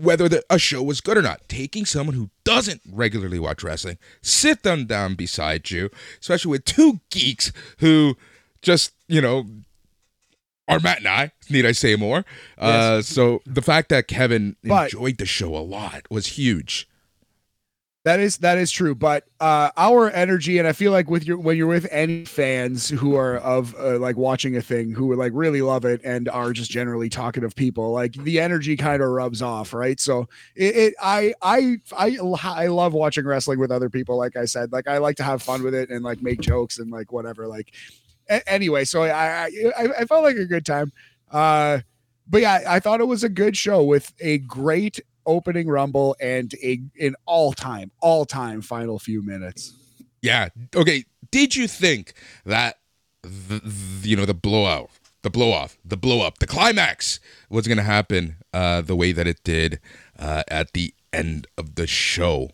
whether the, a show was good or not. Taking someone who doesn't regularly watch wrestling, sit them down beside you, especially with two geeks who just, you know, are Matt and I. Need I say more? Yes. Uh, so the fact that Kevin but, enjoyed the show a lot was huge. That is that is true, but uh, our energy, and I feel like with your when you're with any fans who are of uh, like watching a thing who like really love it and are just generally talkative people, like the energy kind of rubs off, right? So it, it, I I I I love watching wrestling with other people. Like I said, like I like to have fun with it and like make jokes and like whatever. Like a- anyway, so I, I I felt like a good time. Uh, but yeah, I thought it was a good show with a great opening rumble and a an all time, all time final few minutes. Yeah. Okay. Did you think that the, the you know the blowout, the blow off, the blow up, the climax was going to happen uh, the way that it did uh, at the end of the show?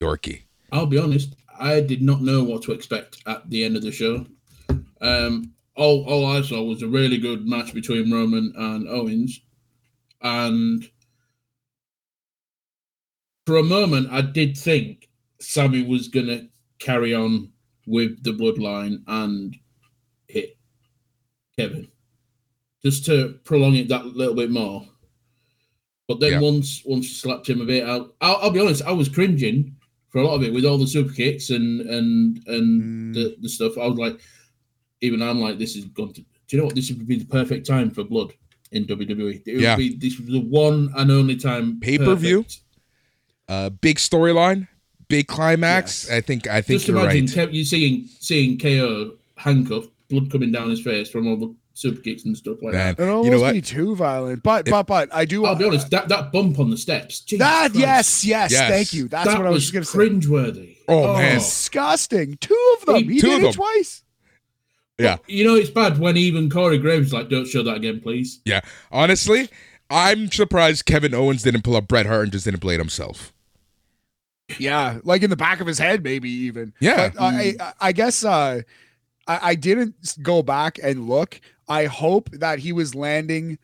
Yorkie. I'll be honest, I did not know what to expect at the end of the show. Um, all, all I saw was a really good match between Roman and Owens. And for a moment, I did think Sami was going to carry on with the bloodline and hit Kevin just to prolong it that little bit more. But then Yeah. once once you slapped him a bit out, I'll, I'll be honest, I was cringing for a lot of it with all the super kicks and and and Mm. the, the stuff. I was like, even I'm like, this is going to. Do you know what? This would be the perfect time for blood in WWE. It would Yeah. be this was the one and only time Pay-per-view? perfect. Uh, big storyline, big climax. Yes. I think. I think Just you're imagine right. Kev- you seeing seeing KO handcuffed, blood coming down his face from all the super kicks and stuff like Man, that. It almost you know what? be too violent, but It- but but I do. I'll be honest, that, that bump on the steps. Jesus that Christ, yes, yes, Yes. thank you. That's that what I was was going to say. cringeworthy. Oh, man. Disgusting. Two of them. He- He two did of it twice. Yeah. You know it's bad when even Corey Graves like, don't show that again, please. Yeah. Honestly, I'm surprised Kevin Owens didn't pull up Bret Hart and just didn't blade himself. Yeah, like in the back of his head, maybe even. Yeah. But I, I, I guess uh, I, I didn't go back and look. I hope that he was landing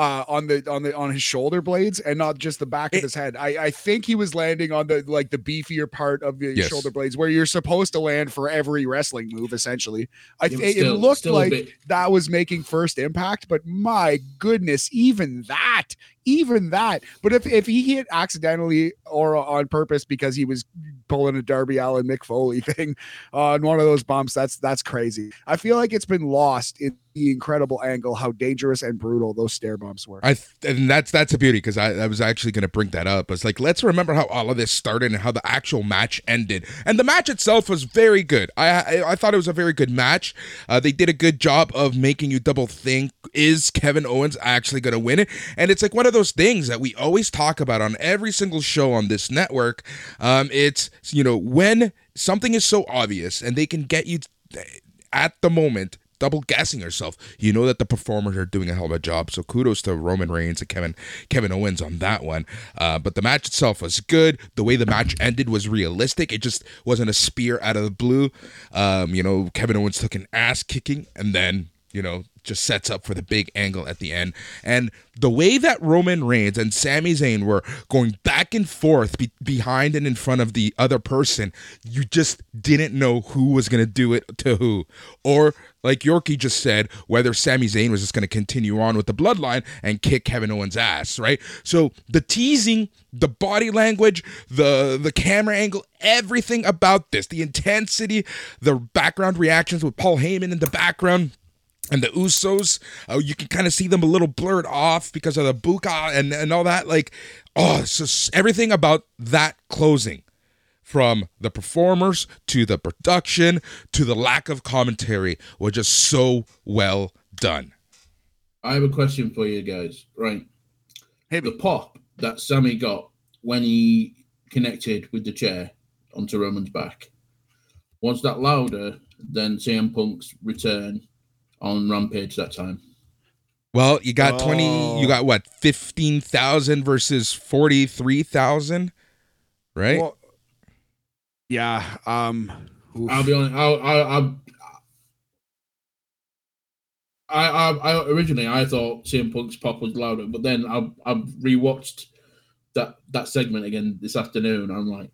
uh, on the on the on his shoulder blades and not just the back of his head. I, I think he was landing on the like the beefier part of the Yes. shoulder blades where you're supposed to land for every wrestling move. Essentially, I Yeah, but th- still- it looked like that was making first impact, but my goodness, even that, even that. But if if he hit accidentally or on purpose because he was pulling a Darby Allin Mick Foley thing on one of those bumps, that's that's crazy. I feel like it's been lost in the incredible angle how dangerous and brutal those stair bumps were. I and that's that's a beauty because I, I was actually going to bring that up. It's like let's remember how all of this started and how the actual match ended. And the match itself was very good. I I, I thought it was a very good match. Uh, they did a good job of making you double think: Is Kevin Owens actually going to win it? And it's like one of those things that we always talk about on every single show on this network. Um, it's you know when something is so obvious and they can get you at the moment double guessing yourself. You know that the performers are doing a hell of a job. So kudos to Roman Reigns and Kevin Kevin Owens on that one. Uh, but the match itself was good. The way the match ended was realistic. It just wasn't a spear out of the blue. Um, you know, Kevin Owens took an ass kicking and then you know just sets up for the big angle at the end. And the way that Roman Reigns and Sami Zayn were going back and forth be- behind and in front of the other person, you just didn't know who was going to do it to who. Or, like Yorkie just said, whether Sami Zayn was just going to continue on with the bloodline and kick Kevin Owens' ass, right? So the teasing, the body language, the the camera angle, everything about this, the intensity, the background reactions with Paul Heyman in the background, and the Usos, uh, you can kind of see them a little blurred off because of the bokeh and, and all that. Like, oh, just everything about that closing from the performers to the production to the lack of commentary was just so well done. I have a question for you guys. Right. Hey, The pop that Sami got when he connected with the chair onto Roman's back. Was that louder than CM Punk's return on Rampage that time? Well, you got 20, Oh. you got what, 15,000 versus 43,000, right? Well, yeah. Um. oof. I'll be honest. I'll, I, I, I, I, I originally I thought CM Punk's pop was louder, but then I've, I've rewatched that that segment again this afternoon. I'm like,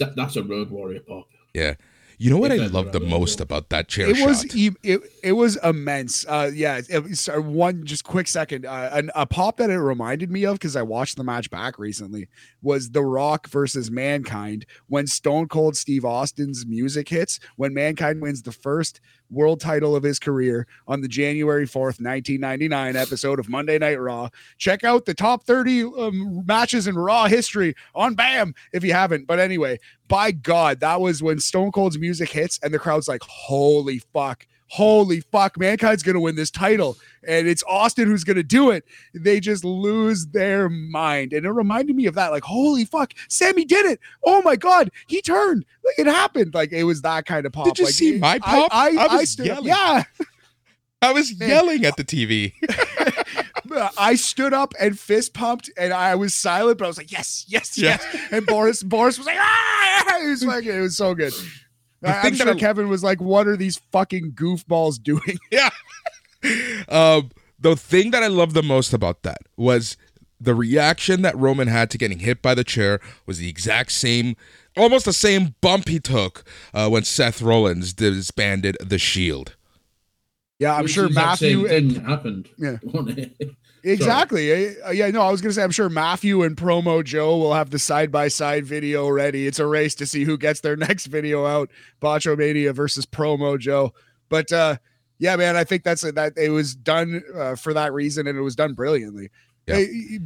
that that's a Road Warrior pop. yeah. You know what I If love the most about that chair it shot? was e- it, it was immense. Uh yeah it was, uh, one just quick second. Uh, an, a pop that it reminded me of because i watched the match back recently was the rock versus mankind when stone cold steve austin's music hits when mankind wins the first world title of his career on the january 4th 1999 episode of monday night raw. Check out the top 30 um, matches in raw history on bam if you haven't. But anyway by God, that was when Stone Cold's music hits and the crowd's like, holy fuck, holy fuck, mankind's gonna win this title, and it's Austin who's gonna do it. They just lose their mind, and it reminded me of that. Like, holy fuck, Sami did it! Oh my god, he turned. Like it happened. Like it was that kind of pop. Did you like, see it- my pop? I, I, I I was up. yelling. Yeah. I was Man. yelling at the TV. I stood up and fist pumped, and I was silent, but I was like, "Yes, yes, Yeah. yes!" And Boris, Boris was like, "Ah!" It was fucking, it was so good. The I, that sure I- Kevin was like, "What are these fucking goofballs doing?" Um, the thing that I love the most about that was the reaction that Roman had to getting hit by the chair was the exact same, almost the same bump he took uh, when Seth Rollins disbanded the Shield. Yeah, I'm Which sure is the exact same Matthew and thing happened. Yeah. exactly. Uh, yeah, no, I was gonna say I'm sure Matthew and Promo Joe will have the side by side video ready. It's a race to see who gets their next video out. Bacho Mania versus Promo Joe. But uh, yeah, man, I think that's it. that. It was done uh, for that reason, and it was done brilliantly. Yeah.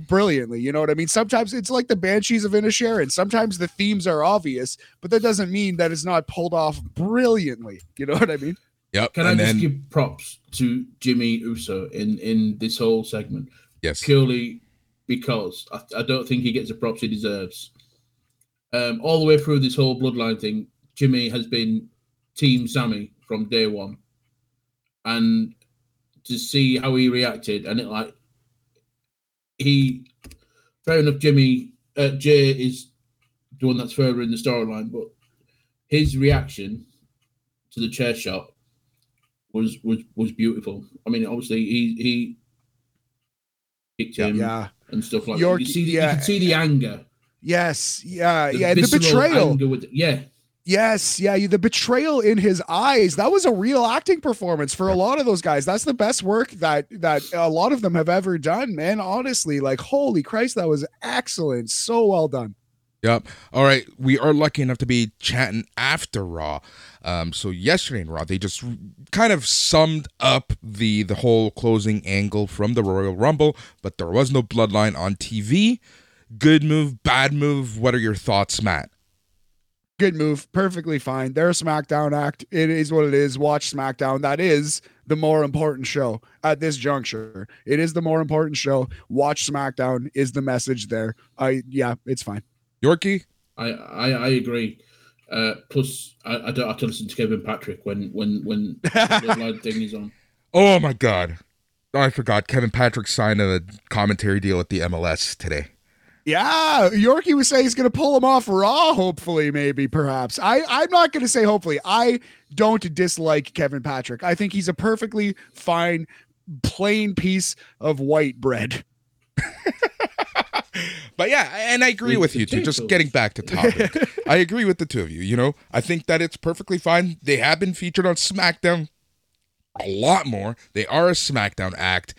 Brilliantly, you know what I mean. Sometimes it's like the Banshees of Inisherin. Sometimes the themes are obvious, but that doesn't mean that it's not pulled off brilliantly. You know what I mean? Yep. Can I just then, give props to Jimmy Uso in in this whole segment yes. purely because I, I don't think he gets the props he deserves. Um, all the way through this whole bloodline thing, Jimmy has been Team Sami from day one, and to see how he reacted, and it like he, fair enough, Jimmy uh, Jey is the one that's further in the storyline, but his reaction to the chair shot was was was beautiful. I mean, obviously he he kicked him Yeah. and stuff like York- that. You, see the, yeah. you can see the anger, Yes. Yeah. the yeah. The betrayal. anger with yeah. Yes, yeah, the betrayal in his eyes. That was a real acting performance for a lot of those guys. That's the best work that that a lot of them have ever done, man. Honestly, like holy Christ, that was excellent. So well done. Yep. All right. We are lucky enough to be chatting after Raw. Um, so yesterday in Raw, they just kind of summed up the the whole closing angle from the Royal Rumble, but there was no bloodline on TV. Good move, bad move. What are your thoughts, Matt? Good move. Perfectly fine. They're a SmackDown act. It is what it is. Watch SmackDown. That is the more important show at this juncture. It is the more important show. Watch SmackDown is the message there. I yeah, it's fine. Yorkie? I I, I agree. Uh, plus, I, I don't have to listen to Kevin Patrick when when when the bloodline thing is on. Oh my God. I forgot. Kevin Patrick signed a commentary deal at the MLS today. Yeah, Yorkie was saying he's going to pull him off Raw. Hopefully, maybe, perhaps. I I'm not going to say hopefully. I don't dislike Kevin Patrick. I think he's a perfectly fine, plain piece of white bread. But yeah, and I agree With with you two. Just getting back to topic, I agree with the two of you. You know, I think that it's perfectly fine. They have been featured on SmackDown a lot more. They are a SmackDown act.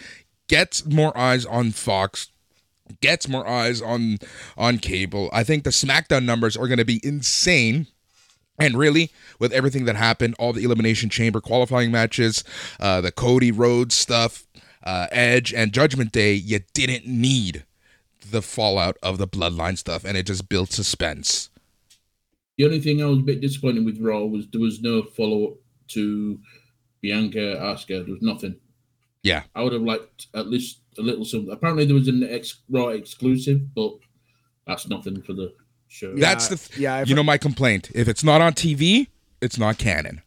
Gets more eyes on Fox. Gets more eyes on on cable. I think the SmackDown numbers are going to be insane. And really, with everything that happened, all the Elimination Chamber qualifying matches, uh, the Cody Rhodes stuff, uh, Edge, and Judgment Day, you didn't need the fallout of the Bloodline stuff, and it just built suspense. The only thing I was a bit disappointed with Raw was there was no follow up to Bianca Asuka. There was nothing. Yeah. I would have liked at least a little something. Apparently, there was an ex- Raw exclusive, but that's nothing for the show. That's the th- yeah. I've- You know my complaint. If it's not on TV, it's not canon.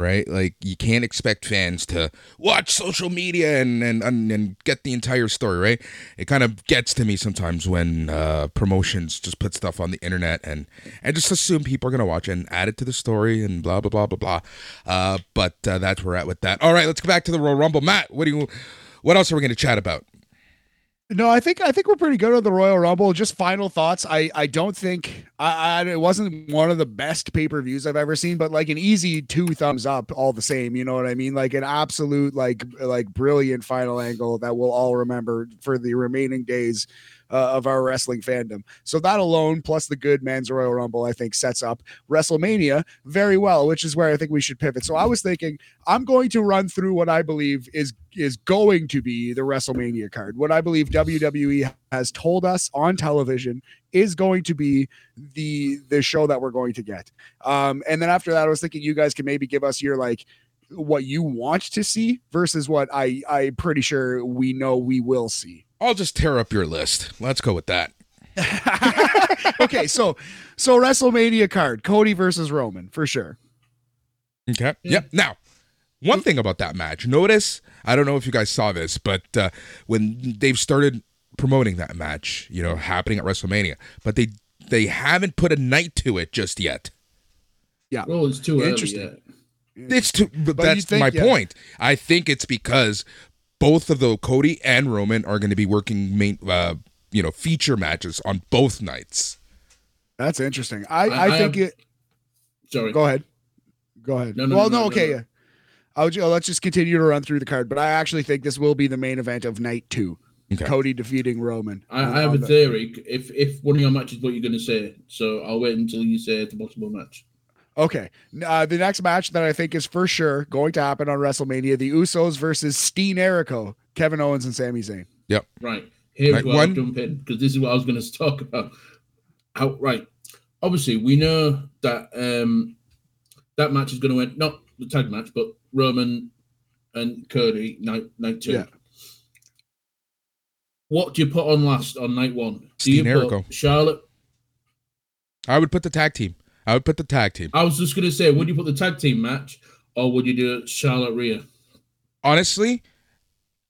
Right? Like you can't expect fans to watch social media and and, and, get the entire story, right? It kind of gets to me sometimes when uh, promotions just put stuff on the internet and and just assume people are gonna watch and add it to the story and blah blah blah blah blah. Uh, but uh, that's where we're at with that. All right, let's go back to the Royal Rumble. Matt, what do you what else are we gonna chat about? No, I think I think we're pretty good on the Royal Rumble. Just final thoughts. I I don't think I, I it wasn't one of the best pay per views I've ever seen, but like an easy two thumbs up all the same. You know what I mean? Like an absolute like like brilliant final angle that we'll all remember for the remaining days uh, of our wrestling fandom. So that alone, plus the good men's Royal Rumble, I think sets up WrestleMania very well, which is where I think we should pivot. So I was thinking I'm going to run through what I believe is is going to be the WrestleMania card. What I believe WWE has told us on television is going to be the the show that we're going to get. Um, and then after that, I was thinking you guys can maybe give us your like what you want to see versus what I I'm pretty sure we know we will see. I'll just tear up your list. Let's go with that. okay, so so WrestleMania card, Cody versus Roman for sure. Okay. Yep. Now, one thing about that match, notice, I don't know if you guys saw this, but uh, when they've started promoting that match, you know, happening at WrestleMania, but they they haven't put a night to it just yet. Yeah. Well, it's too early Interesting. yet. It's too, but, But that's think- my yeah. point. I think it's because both of the Cody and Roman are going to be working main, uh, you know, feature matches on both nights. That's interesting. I I- I, I think have- it. Sorry. Go ahead. Go ahead. No, no, well, no, no, no, okay, no. yeah. I would, let's just continue to run through the card, but I actually think this will be the main event of night two. Okay. Cody defeating Roman. I, I have a the- theory. If if one of your matches what you're going to say, so I'll wait until you say the possible match. Okay. Uh, the next match that I think is for sure going to happen on WrestleMania: the Usos versus Steen Erico, Kevin Owens and Sami Zayn. Yep. Right. Here's Right, where one- I'll jump in because this is what I was going to talk about. How, right. Obviously, we know that um that match is going to end not the tag match, but Roman and Cody night night two. Yeah. What do you put on last on night one? Do Steen you put Erico. Charlotte? I would put the tag team. I would put the tag team. I was just going to say, would you put the tag team match or would you do Charlotte Rhea? honestly,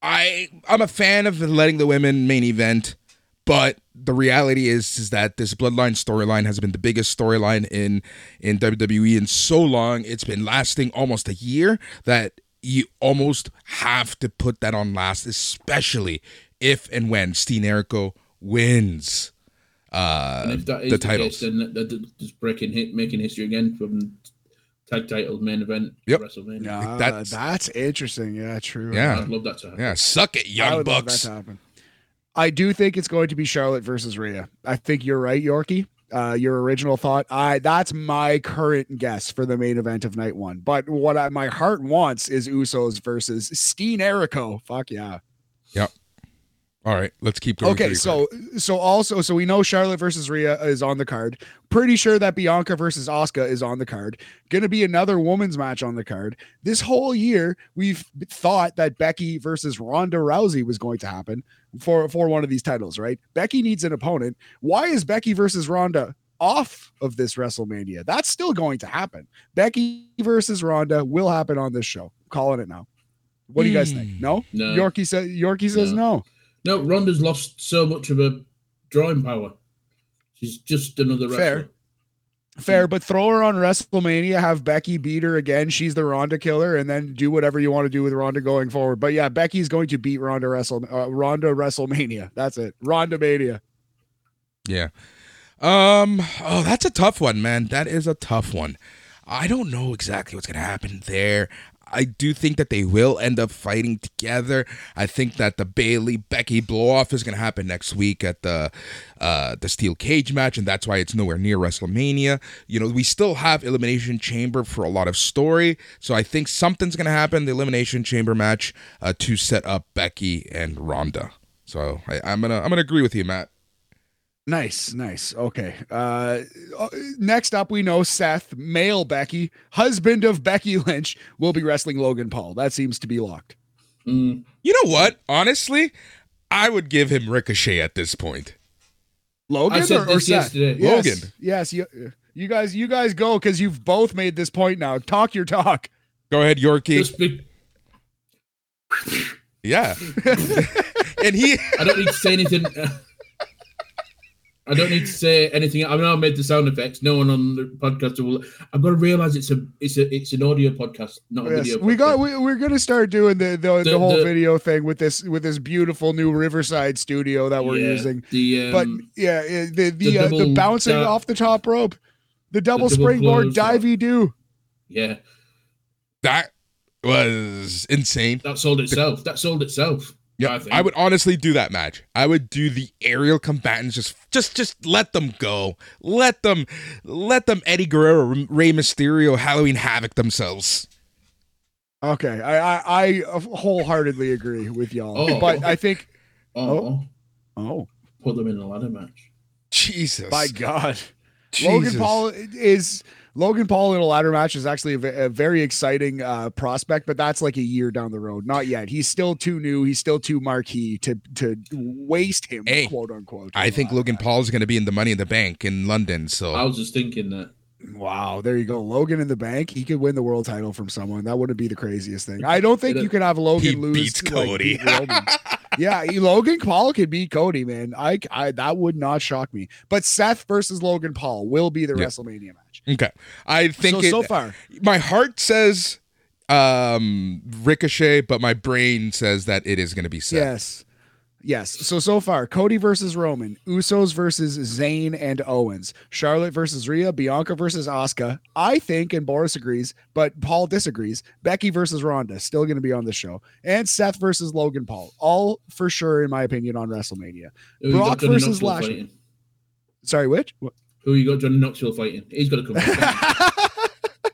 I I'm a fan of letting the women main event, but the reality is is that this bloodline storyline has been the biggest storyline in in WWE in so long. It's been lasting almost a year that you almost have to put that on last, especially if and when Steen Erico wins uh, And if that is the the, titles. case, then that, that, just breaking hit, making history again from tag title main event Yep. WrestleMania. Yeah, that's- that's, interesting. Yeah, true. Yeah. I'd love that to happen. yeah, suck it, I young would love that bucks. to happen. I do think it's going to be Charlotte versus Rhea. I think you're right, Yorkie. Uh, your original thought. I that's my current guess for the main event of night one. But what I, my heart wants is Usos versus Steen Erico. Fuck yeah. All right, let's keep going. Okay, through so so also so we know Charlotte versus Rhea is on the card. Pretty sure that Bianca versus Asuka is on the card. Going to be another women's match on the card. This whole year we've thought that Becky versus Ronda Rousey was going to happen for for one of these titles, right? Becky needs an opponent. Why is Becky versus Ronda off of this WrestleMania? That's still going to happen. Becky versus Ronda will happen on this show. calling it now. What do you guys think? Hmm. No? No. Yorkie says Yorkie says no. No, Ronda's lost so much of her drawing power. She's just another wrestler. Fair. Fair, but throw her on WrestleMania, have Becky beat her again. She's the Ronda killer, and then do whatever you want to do with Ronda going forward. But yeah, Becky's going to beat Ronda Wrestle uh, Ronda WrestleMania. That's it. Ronda Mania. Yeah. Um. Oh, that's a tough one, man. That is a tough one. I don't know exactly what's gonna happen there. I do think that they will end up fighting together. I think that the Bayley Becky blow off is gonna happen next week at the uh the steel cage match, and that's why it's nowhere near WrestleMania. You know, we still have Elimination Chamber for a lot of story, so I think something's gonna happen the Elimination Chamber match uh, to set up Becky and Ronda. So I, I'm gonna I'm gonna agree with you, Matt. Nice, nice. Okay. Uh, uh, next up, we know Seth, male Becky, husband of Becky Lynch, will be wrestling Logan Paul. That seems to be locked. Mm, You know what? Honestly, I would give him Ricochet at this point. Logan I said or, or Seth? yesterday. Yes, Logan. Yes. You, you guys, you guys go because you've both made this point now. Talk your talk. Go ahead, Yorkie. be, yeah. and he I don't need to say anything. I don't need to say anything. I mean, I made the sound effects. No one on the podcast will. I've got to realize it's a it's a it's an audio podcast, not a Yes, video. we got. We, we're gonna start doing the the, the, The- whole the- video thing with this with this beautiful new Riverside studio that we're Yeah, using. the But um, yeah, yeah, the the the uh, the bouncing di- off the top rope, the double double springboard divey do. yeah, that was insane. that sold itself. That sold itself. Yeah, I I, would honestly do that match. I would do the aerial combatants. Just, just, just let them go. Let them, let them Eddie Guerrero, Rey Mysterio, Halloween Havoc themselves. Okay, I I, I wholeheartedly agree with y'all, Oh. but I think Oh, oh, oh. put them in a ladder match. Jesus, my God, Jesus. Logan Paul is Logan Paul in a ladder match is actually a, a very exciting uh, prospect, but that's like a year down the road. Not yet. He's still too new. He's still too marquee to to waste him, Hey, quote unquote. I think Logan match. Paul is going to be in the Money in the Bank in London. So I was just thinking that. Wow, there you go. Logan in the bank. He could win the world title from someone. That wouldn't be the craziest thing. I don't think you could have Logan He lose. beats to, like, Cody. beat Roman. yeah, he- Logan Paul could beat Cody, man. I, I that would not shock me. But Seth versus Logan Paul will be the Yeah. WrestleMania match. Okay, I think so it, so far, my heart says um Ricochet, but my brain says that it is going to be Seth. yes, yes. So so far, Cody versus Roman, Usos versus Zayn and Owens, Charlotte versus Rhea, Bianca versus Asuka. I think, and Boris agrees, but Paul disagrees. Becky versus Ronda, still going to be on the show, and Seth versus Logan Paul, all for sure, in my opinion, on WrestleMania. Who Brock versus Knoxville Lashley. Sorry, which? Who you got Johnny Knoxville fighting? He's got to come back.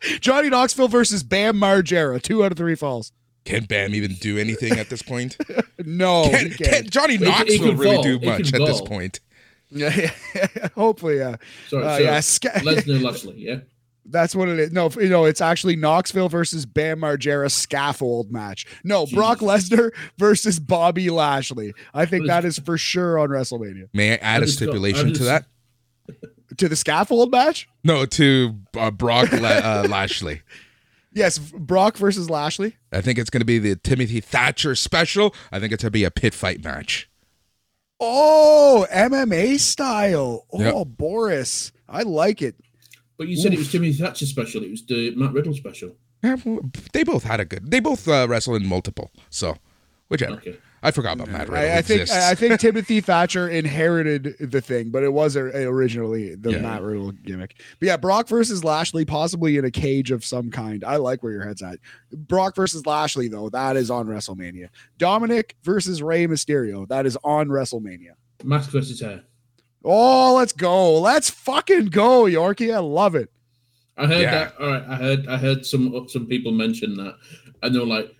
Johnny Knoxville versus Bam Margera. Two out of three falls. Can Bam even do anything at this point? No, he can, can't. can Johnny He can- he Knoxville can really fall. do much can at this point? Yeah, hopefully, yeah. Sorry, Uh, so yeah, Ska- Lesnar Lashley, yeah. that's what it is. No, you know, it's actually Knoxville versus Bam Margera scaffold match. No, Brock Lesnar versus Bobby Lashley. I think What is- that is for sure on WrestleMania. May I add I a just got- stipulation to just- that? To the scaffold match? No, to uh, Brock La- uh, Lashley. Yes, Brock versus Lashley. I think it's going to be the Timothy Thatcher special. I think it's going to be a pit fight match. Oh, MMA style. Oh, Yep. Boris. I like it. But you said it was Timothy Thatcher special. It was the Matt Riddle special. Yeah, well, They both had a good. They both uh, wrestle in multiple. So, whichever. Okay. I forgot about Matt Riddle. I, I think. I think Timothy Thatcher inherited the thing, but it was originally the Yeah. Matt Riddle gimmick. But yeah, Brock versus Lashley, possibly in a cage of some kind. I like where your head's at. Brock versus Lashley, though, that is on WrestleMania. Dominic versus Rey Mysterio, that is on WrestleMania. Mask versus hair. Oh, let's go. Let's fucking go, Yorkie. I love it. I heard Yeah. that. All right, I heard. I heard some some people mention that, and they were like,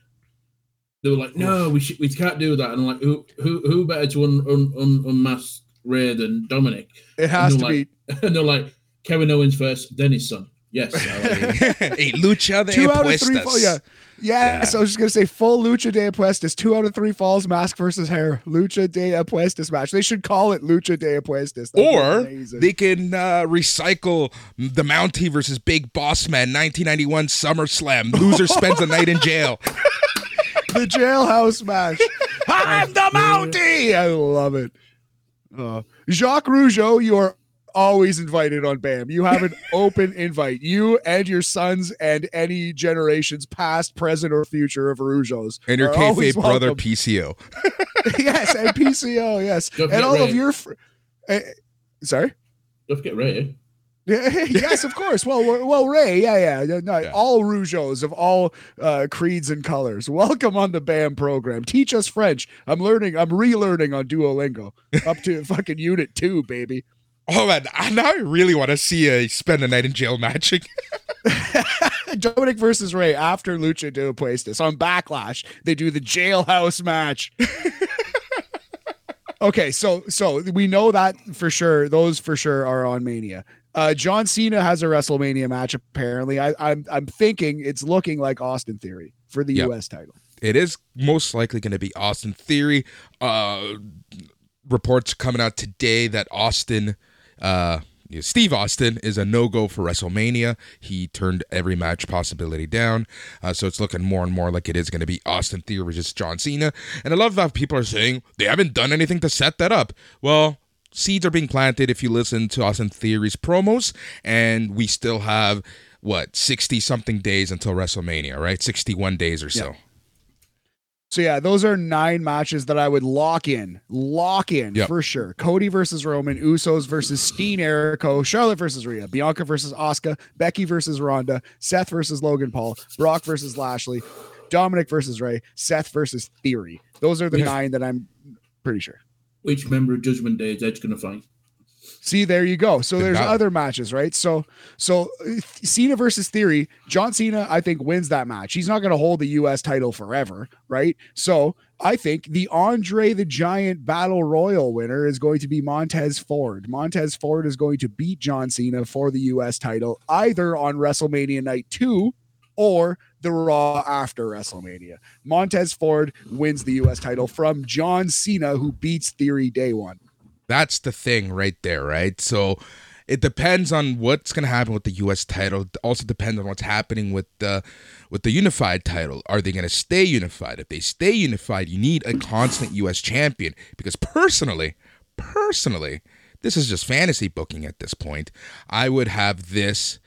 they were like, no, we should, we can't do that. And I'm like, who who who better to un, un, un, unmask Rey than Dominic? It has to they're be like, and they're like, Kevin Owens first, then his son. Yes, I like it. hey, lucha de two out of three. apuestas. Fall, yeah. yeah, Yeah. So I was just gonna say full lucha de apuestas. Two out of three falls. Mask versus hair. Lucha de apuestas match. They should call it lucha de apuestas. That'd Or they can uh, recycle the Mountie versus Big Boss Man 1991 SummerSlam. Loser spends a night in jail. the jailhouse match. I'm the Mountie. I love it. Uh, Jacques Rougeau, you are always invited on BAM. You have an open invite. You and your sons and any generations past, present, or future of Rougeaus. And your are always kayfabe brother. PCO. yes, and PCO, yes. Don't and forget all of your. Fr- uh, sorry? Don't forget Ray. yes, of course. Well, well, Ray, yeah, yeah, no, Yeah. all Rougeaus of all uh, creeds and colors. Welcome on the BAM program. Teach us French. I'm learning. I'm relearning on Duolingo up to fucking Unit Two, baby. Oh man, I- now I really want to see a spend a night in jail matching. Dominic versus Rey after Lucha de Apuestas on Backlash. They do the jailhouse match. okay, so so we know that for sure. Those for sure are on Mania. Uh, John Cena has a WrestleMania match. Apparently, I, I'm I'm thinking it's looking like Austin Theory for the Yep. U.S. title. it is most likely going to be Austin Theory. Uh, reports coming out today that Austin, uh, Steve Austin, is a no go for WrestleMania. He turned every match possibility down, uh, so it's looking more and more like it is going to be Austin Theory versus John Cena. And I love how people are saying they haven't done anything to set that up. Well. Seeds are being planted if you listen to Austin Theory's promos, and we still have what 60 something days until WrestleMania, right? 61 days or so. So yeah, those are nine matches that I would lock in, lock in Yep. for sure. Cody versus Roman, Usos versus Steen Erico, Charlotte versus Rhea, Bianca versus Asuka Becky versus Ronda, Seth versus Logan Paul, Brock versus Lashley, Dominic versus Rey, Seth versus Theory. Those are the Yeah. nine that I'm pretty sure. Which member of Judgment Day is Edge going to fight? See, there you go. So there's battle. other matches, right? So, so uh, Cena versus Theory, John Cena, I think wins that match. He's not going to hold the U.S. title forever, right? So I think the Andre the Giant Battle Royal winner is going to be Montez Ford. Montez Ford is going to beat John Cena for the U.S. title either on WrestleMania Night Two or the Raw after WrestleMania. Montez Ford wins the U.S. title from John Cena, who beats Theory day one. That's the thing right there, right? So it depends on what's going to happen with the US title. It also depends on what's happening with the with the unified title. Are they going to stay unified? If they stay unified, you need a constant US champion because personally, personally, this is just fantasy booking at this point. I would have this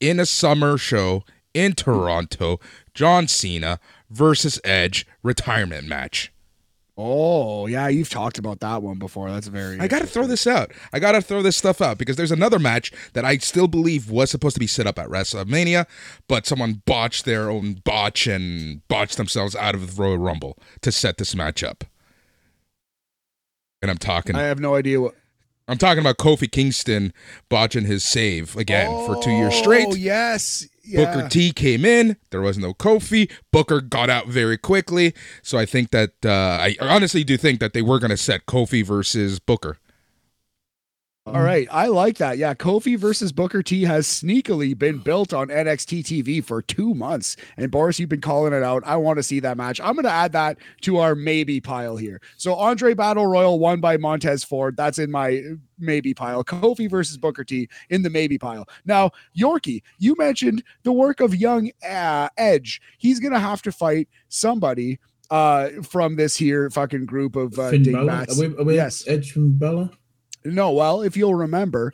in a summer show in Toronto, John Cena versus Edge retirement match. Oh, yeah, you've talked about that one before. That's very I gotta throw this out. I gotta throw this stuff out because there's another match that I still believe was supposed to be set up at WrestleMania, but someone botched their own botch and botched themselves out of the Royal Rumble to set this match up. And I'm talking, I have no idea what I'm talking about Kofi Kingston botching his save again for two years straight. Oh, yes. Yeah. Booker T came in. There was no Kofi. Booker got out very quickly. So I think that uh, I honestly do think that they were going to set Kofi versus Booker. All right, I like that. Yeah, Kofi versus Booker T has sneakily been built on NXT TV for two months. And Boris, you've been calling it out. I want to see that match. I'm going to add that to our maybe pile here. So Andre Battle Royal won by Montez Ford. That's in my maybe pile. Kofi versus Booker T in the maybe pile. Now, Yorkie, you mentioned the work of young uh, Edge. He's going to have to fight somebody uh from this here fucking group of uh Finn. Are we, are we Yes. Edge from Bella? No, well, if you'll remember,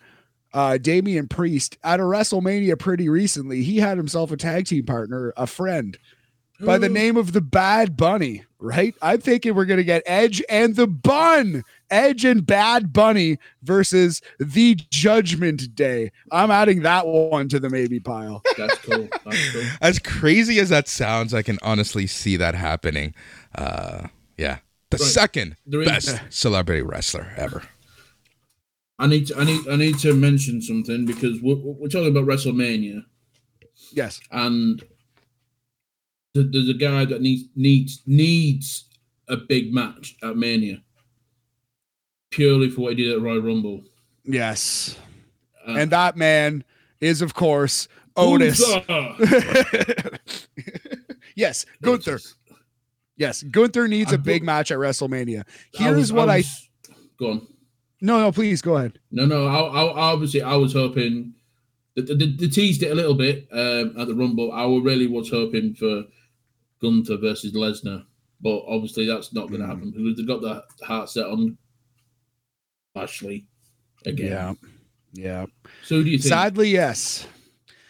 uh, Damian Priest at a WrestleMania pretty recently, he had himself a tag team partner, a friend by the name of the Bad Bunny, right? I'm thinking we're going to get Edge and the Bun, Edge and Bad Bunny versus the Judgment Day. I'm adding that one to the maybe pile. That's cool. That's cool. As crazy as that sounds, I can honestly see that happening. Uh, yeah, the Right. second There is- best celebrity wrestler ever. I need to, I need I need to mention something because we're, we're talking about WrestleMania Yes. and th- there's a guy that needs needs needs a big match at Mania purely for what he did at Royal Rumble. Yes. Uh, And that man is, of course, Otis. Yes, Gunther. Yes, Gunther needs I a big put- match at WrestleMania. I Here's was- what I, was- go on. No no please go ahead. No, no. I, I, obviously, I was hoping that the, the, the teased it a little bit um, at the Rumble. I really was hoping for Gunther versus Lesnar, but obviously that's not going to Mm. happen because they've got the heart set on Lashley again. yeah. Yeah. So do you think? Sadly, yes.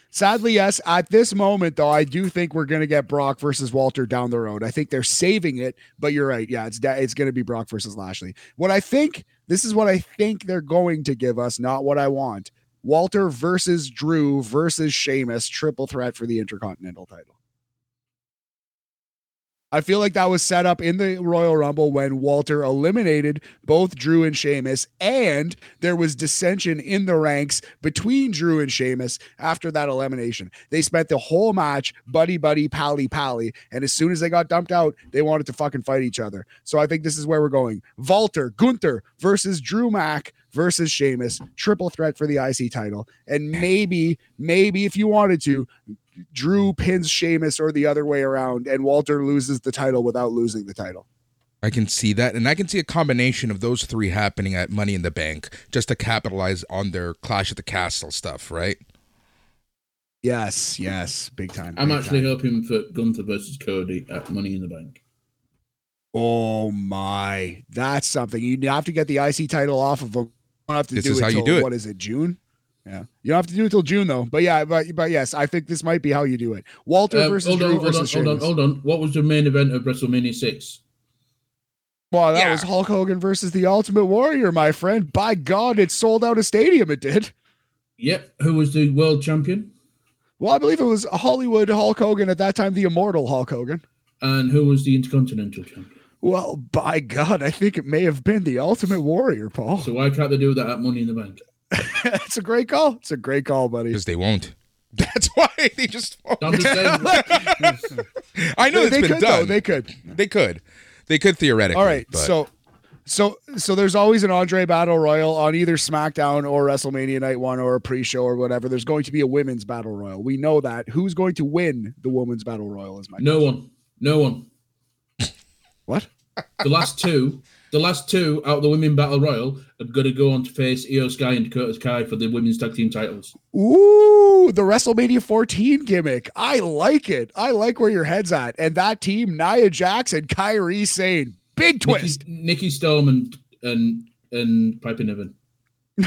Sadly, yes. At this moment, though, I do think we're going to get Brock versus Walter down the road. I think they're saving it, but you're right. Yeah, it's it's going to be Brock versus Lashley. What I think, this is what I think they're going to give us, not what I want. Walter versus Drew versus Sheamus, triple threat for the Intercontinental title. I feel like that was set up in the Royal Rumble when Walter eliminated both Drew and Sheamus, and there was dissension in the ranks between Drew and Sheamus after that elimination. They spent the whole match buddy buddy pally pally, and as soon as they got dumped out, they wanted to fucking fight each other. So I think this is where we're going. Walter Gunther versus Drew Mack versus Sheamus, triple threat for the IC title, and maybe maybe if you wanted to. Drew pins Sheamus or the other way around, and Walter loses the title without losing the title. I can see that, and I can see a combination of those three happening at Money in the Bank just to capitalize on their Clash at the Castle stuff, right? Yes, yes, big time. I'm actually time. hoping for Gunther versus Cody at Money in the Bank. Oh my, that's something. You have to get the IC title off of them. You don't have to This do is it how you do it. What is it, June? Yeah, you don't have to do it till June though. But yeah, but but yes, I think this might be how you do it. Walter Uh, versus hold on, Drew hold on, hold on, hold on. What was the main event of WrestleMania six? Well, that Yeah. was Hulk Hogan versus the Ultimate Warrior, my friend. By God, it sold out a stadium. It did. Yep. Who was the world champion? Well, I believe it was Hollywood Hulk Hogan at that time, the Immortal Hulk Hogan. And who was the Intercontinental champion? Well, by God, I think it may have been the Ultimate Warrior, Paul. So why can't they do that at Money in the Bank? It's a great call. It's a great call, buddy. Because they won't. That's why they just won't. I'm I know They, it's they been could, done. though. They could. They could. They could theoretically. All right. but- So, so, so there's always an Andre Battle Royal on either SmackDown or WrestleMania Night One or a pre-show or whatever. There's going to be a women's Battle Royal. We know that. Who's going to win the women's Battle Royal? Is my no one, no one. what? The last two, the last two out of the Women Battle Royal are going to go on to face Io Sky and Dakota Kai for the Women's Tag Team titles. Ooh, the WrestleMania 14 gimmick. I like it. I like where your head's at. And that team, Nia Jackson, and Kairi Sane. Big twist. Nikki, Nikki Storm and and and Piper Niven.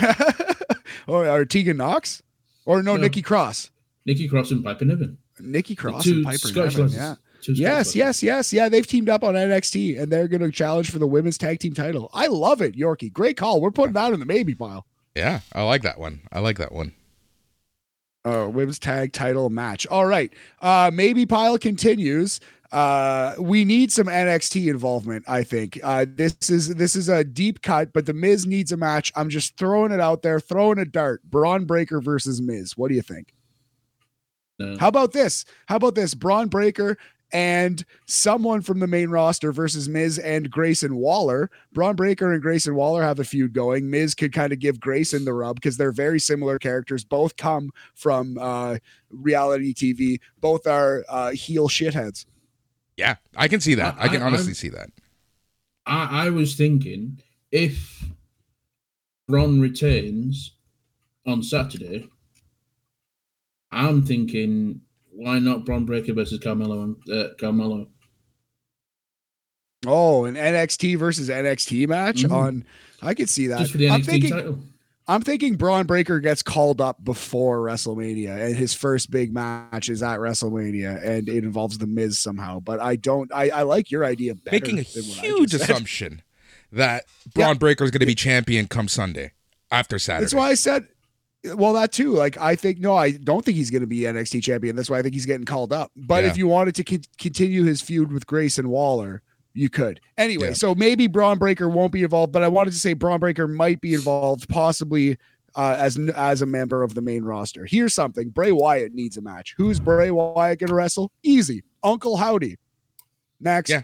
Oh, or, or Tegan Nox? Or no, No. Nikki Cross. Nikki Cross and Piper Niven. Nikki Cross and Piper Scottish Niven. Yeah. Two Scottish Yes, yes, yes. Yeah, they've teamed up on NXT and they're going to challenge for the women's tag team title. I love it, Yorkie. Great call. We're putting that in the maybe pile. yeah, I like that one. I like that one. Uh, women's tag title match. All right. Uh, maybe pile continues. Uh, we need some NXT involvement. I think uh, this is this is a deep cut, but the Miz needs a match. I'm just throwing it out there, throwing a dart. Bron Breakker versus Miz. What do you think? No. How about this? How about this? Bron Breakker and someone from the main roster versus Miz and Grayson Waller. Bron Breakker and Grayson Waller have a feud going. Miz could kind of give Grayson the rub because they're very similar characters. Both come from uh, reality TV. Both are uh, heel shitheads. Yeah, I can see that. I, I- can I- honestly I'm- see that. I, I was thinking if Ron retains on Saturday, I'm thinking why not Bron Breakker versus Carmelo and uh, Carmelo? Oh, an NXT versus NXT match Mhm. on. I could see that. Just for the NXT I'm thinking. title. I'm thinking Bron Breakker gets called up before WrestleMania, and his first big match is at WrestleMania, and it involves the Miz somehow. But I don't. I, I like your idea better. Making a than huge assumption that Bron Breakker is going to be champion come Sunday after Saturday. That's why I said. Well, that too. Like I think no, I don't think he's going to be NXT champion. That's why I think he's getting called up. But Yeah. if you wanted to con- continue his feud with Grayson Waller, you could. Anyway, Yeah. so maybe Bron Breakker won't be involved, but I wanted to say Bron Breakker might be involved, possibly uh, as as a member of the main roster. Here's something: Bray Wyatt needs a match. Who's Bray Wyatt going to wrestle? Easy, Uncle Howdy. Next, Yeah.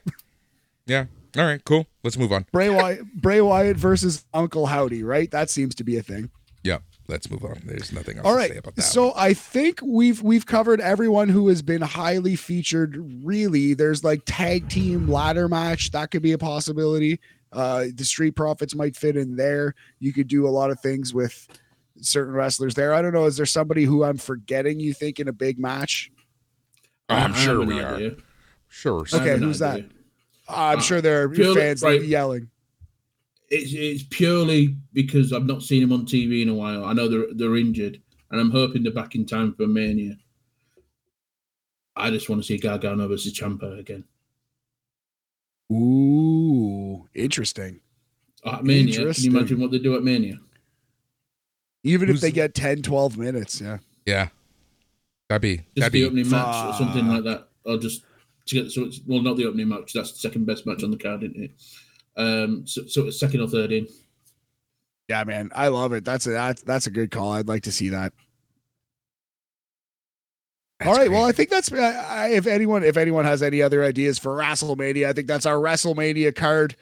yeah. All right. Cool. Let's move on. Bray Wyatt, Bray Wyatt versus Uncle Howdy. Right? That seems to be a thing. Yeah. Let's move on. There's nothing else All to right. say about that. So I think we've we've covered everyone who has been highly featured. Really, there's like tag team ladder match that could be a possibility. Uh, the Street Profits might fit in there. You could do a lot of things with certain wrestlers there. I don't know. Is there somebody who I'm forgetting? You think in a big match? I'm I- I sure have an we are. Sure. Okay, an who's that? idea. I'm Uh, sure there are purely- fans right. yelling. It's, it's purely because I've not seen him on TV in a while. I know they're they're injured, and I'm hoping they're back in time for Mania. I just want to see Gargano versus Ciampa again. Ooh, interesting. At Mania, can you imagine what they do at Mania? Even if they get 10, 12 minutes, yeah. Yeah. That'd be Just that'd the be opening match or something like that, or just to get so it's well not the opening match. That's the second best match on the card, isn't it? Um, so, so it's second or third in. Yeah, man, I love it. That's a that's, that's a good call. I'd like to see that. that's All right. Well, I think that's I, I, if anyone if anyone has any other ideas for WrestleMania, I think that's our WrestleMania card.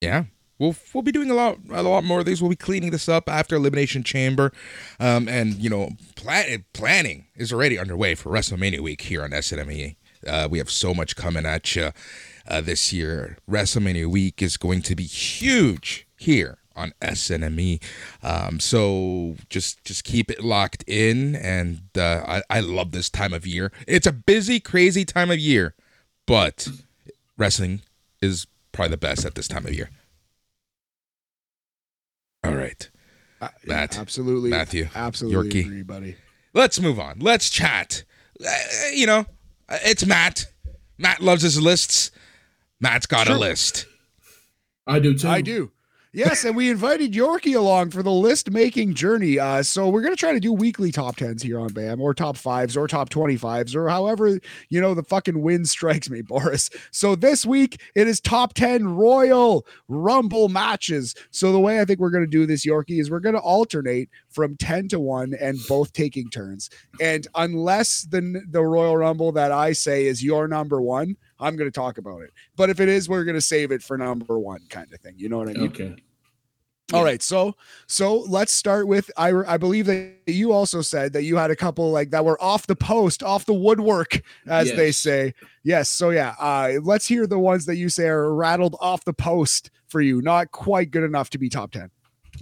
yeah. We'll we'll be doing a lot a lot more of these. We'll be cleaning this up after Elimination Chamber, um, and you know, plan, planning is already underway for WrestleMania week here on SNME. Uh, we have so much coming at you uh, this year. WrestleMania week is going to be huge here on SNME. Um, so just just keep it locked in, and uh, I I love this time of year. It's a busy, crazy time of year, but wrestling is probably the best at this time of year. All right. Uh, Matt, absolutely, Matthew, absolutely Yorkie. agree, buddy. Let's move on. Let's chat. Uh, you know, uh, it's Matt. Matt loves his lists. Matt's got a list. I do too. I do. Yes, and we invited Yorkie along for the list making journey. Uh, so we're gonna try to do weekly top tens here on BAM, or top fives, or top twenty fives, or however you know the fucking wind strikes me, Boris. So this week it is top ten Royal Rumble matches. So the way I think we're gonna do this, Yorkie, is we're gonna alternate from ten to one, and both taking turns. And unless the the Royal Rumble that I say is your number one, I'm going to talk about it. But if it is, we're going to save it for number one, kind of thing. You know what I mean? Okay. All Yeah. right, so so let's start with I I believe that you also said that you had a couple like that were off the post, off the woodwork, as they say. Yes, so yeah, uh, let's hear the ones that you say are rattled off the post for you, not quite good enough to be top ten.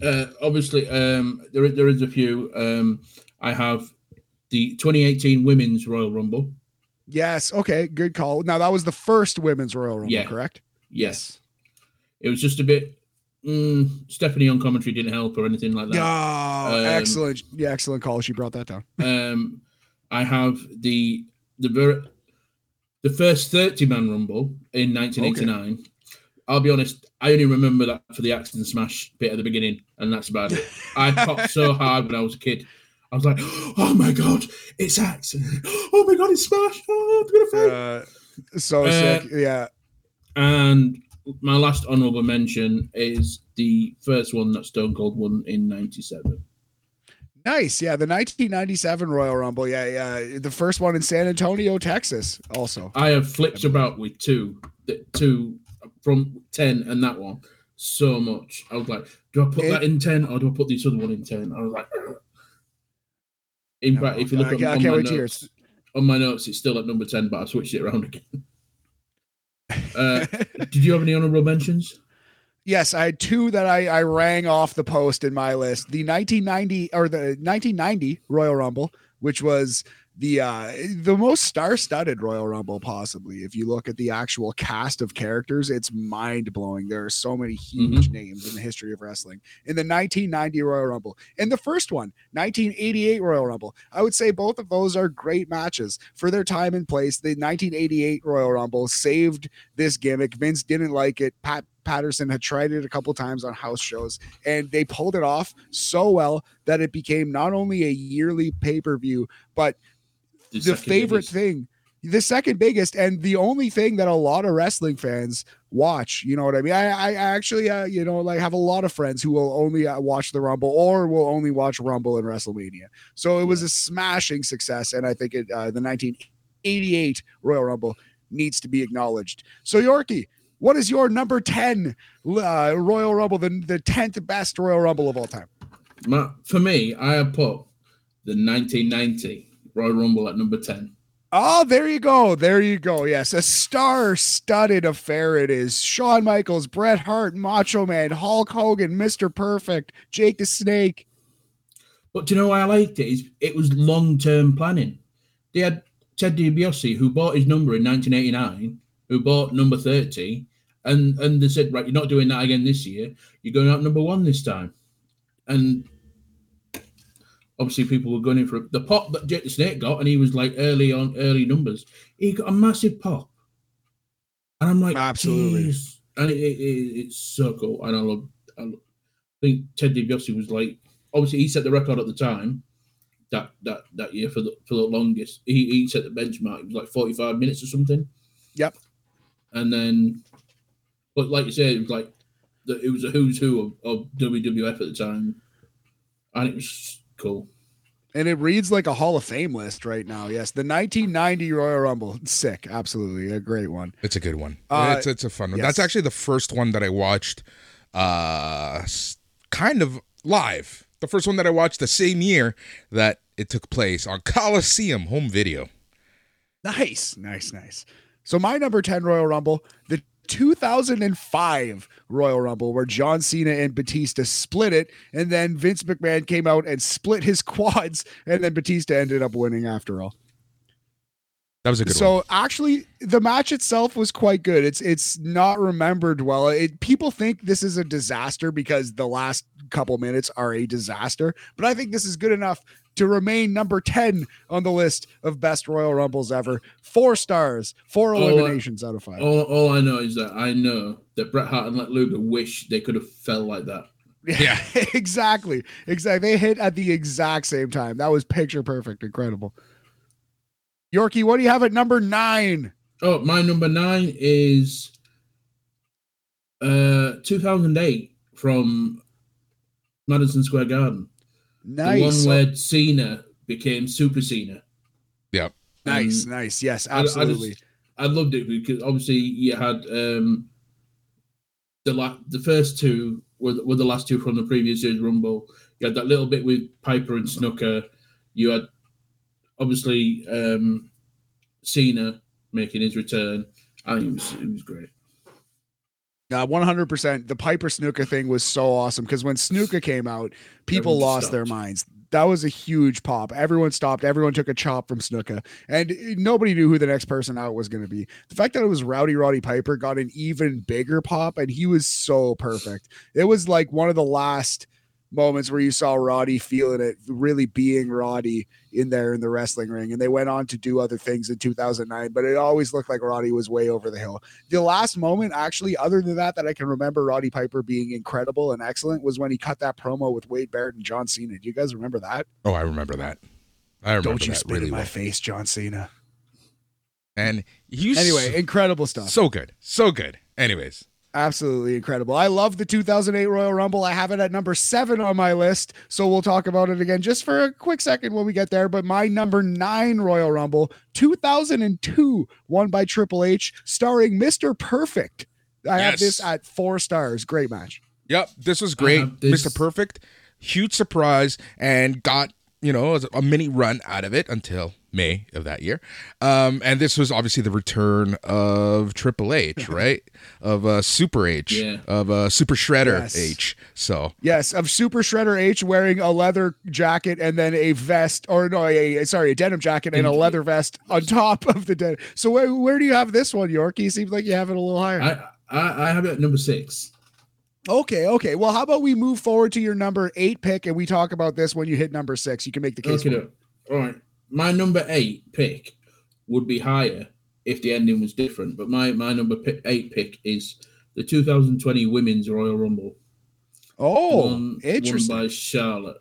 Uh, obviously, um, there there is a few. Um, I have the 2018 Women's Royal Rumble. Yes, okay, good call. Now that was the first women's Royal Rumble, Yeah. correct? Yes, it was just a bit. Mm, Stephanie on commentary didn't help or anything like that. Oh, Um, excellent, yeah, excellent call. She brought that down. Um, I have the the ver- the first 30 man rumble in 1989. I'll be honest, I only remember that for the Ax and Smash bit at the beginning, and that's about it. I popped so hard when I was a kid. I was like, "Oh my god, it's Axe! Oh my god, it's Smash! Oh, gonna fail!" Uh, so Uh, sick, yeah. And my last honorable mention is the first one that Stone Cold won in '97. Nice. Yeah. The 1997 Royal Rumble. Yeah. Yeah. The first one in San Antonio, Texas, also. I have flipped about with two, the two from ten and that one so much. I was like, do I put It- that in ten or do I put this other one in ten? I was like. In fact, if you look I at I on, can't my wait notes, on my notes, it's still at number ten, but I switched it around again. Uh, did you have any honorable mentions? yes. I had two that I, I rang off the post in my list the 1990 or the 1990 Royal Rumble, which was the uh the most star-studded Royal Rumble possibly if you look at the actual cast of characters it's mind-blowing. There are so many huge names in the history of wrestling. In the 1990 Royal Rumble and the first one 1988 Royal Rumble I would say both of those are great matches for their time and place. The 1988 Royal Rumble saved this gimmick. Vince didn't like it. Pat Patterson had tried it a couple times on house shows and they pulled it off so well that it became not only a yearly pay-per-view but the favorite biggest. thing the second biggest and the only thing that a lot of wrestling fans watch you know what i mean? I i actually uh, you know like have a lot of friends who will only uh, watch the rumble or will only watch rumble and wrestlemania. So it was a smashing success and i think it uh, the 1988 royal rumble needs to be acknowledged. So yorkie what is your number 10 uh, royal rumble the, the 10th best royal rumble of all time? My, for me, I have put the 1990 Royal Rumble at number 10. Oh, there you go. There you go. Yes, a star-studded affair it is. Shawn Michaels, Bret Hart, Macho Man, Hulk Hogan, Mr. Perfect, Jake the Snake. But do you know why I liked it? Is it was long term planning. They had Ted DiBiase who bought his number in 1989, who bought number 30, and and they said, right, you're not doing that again this year. You're going out number one this time, and obviously people were going in for the pop that Jake the Snake got, and he was like early on early numbers. He got a massive pop, and I'm like, Absolutely. "Jeez." and it, it, it- it's so cool, and I love. I love- I think Ted DiBiase was like obviously he set the record at the time that that that year for the for the longest. He he set the benchmark. It was like forty five minutes or something. Yep. And then, but like you said, it was like it was a who's who of, of WWF at the time, and it was cool. And it reads like a Hall of Fame list right now. Yes, the 1990 Royal Rumble. Sick. Absolutely. A great one. It's a good one. Uh, it's it's a fun one. yes. That's actually the first one that I watched, uh, kind of live. The first one that I watched the same year that it took place on Coliseum home video. Nice. Nice. Nice. So my number 10 Royal Rumble, the 2005 Royal Rumble, where John Cena and Batista split it, and then Vince McMahon came out and split his quads, and then Batista ended up winning after all. That was a good one. so one. actually the match itself was quite good it's it's not remembered well it, people think this is a disaster because the last couple minutes are a disaster but i think this is good enough to remain number 10 on the list of best royal rumbles ever four stars four eliminations out of five All, all I know is that I know that Bret Hart and Lex Luger wish they could have fell like that. Yeah. exactly exactly they hit at the exact same time that was picture perfect incredible yorkie what do you have at number nine Oh, my number nine is uh 2008 from Madison Square Garden. nice The one where Cena became Super Cena. Yeah. Nice Um, nice yes I- I just- absolutely I loved it because obviously you had um the la- the first two were, were the last two from the previous year's Rumble. You had that little bit with Piper and Snuka. You had obviously um Cena making his return. I think it was it was great. Uh, 100%. The Piper Snuka thing was so awesome because when Snuka came out, people Everyone lost their minds. That was a huge pop. Everyone stopped. Everyone took a chop from Snuka, and uh, nobody knew who the next person out was going to be. The fact that it was Rowdy Roddy Piper got an even bigger pop, and he was so perfect. It was like one of the last moments where you saw Roddy feeling it, really being Roddy in there in the wrestling ring. And they went on to do other things in 2009, but it always looked like Roddy was way over the hill the last moment actually other than that that i can remember roddy piper being incredible and excellent was when he cut that promo with wade barrett and john cena do you guys remember that Oh, I remember that. I remember don't you spit really in my well. face john cena And he's anyway incredible stuff so good, so good. Anyways, absolutely incredible. I love the 2008 royal rumble. I have it at number seven on my list so we'll talk about it again just for a quick second when we get there but my number nine royal rumble 2002 won by triple h starring mr perfect. I have this at four stars. Great match. Yep, this was great. have this- Mr. Perfect, huge surprise, and got you know a mini run out of it until May of that year. Um, and this was obviously the return of Triple H, right? Of uh, Super H, Yeah. of uh, Super Shredder Yes. H. So Yes, of Super Shredder H wearing a leather jacket and then a vest, or no, a, a- sorry, a denim jacket and a leather vest on top of the denim. So where where do you have this one, Yorkie? Seems like you have it a little higher. I I, I have it at number six. okay, okay. Well, how about we move forward to your number eight pick and we talk about this when you hit number six. You can make the case. Okay, for all right. My number eight pick would be higher if the ending was different, but my my number pi- eight pick is the 2020 Women's Royal Rumble. Oh, won, interesting. Won by Charlotte.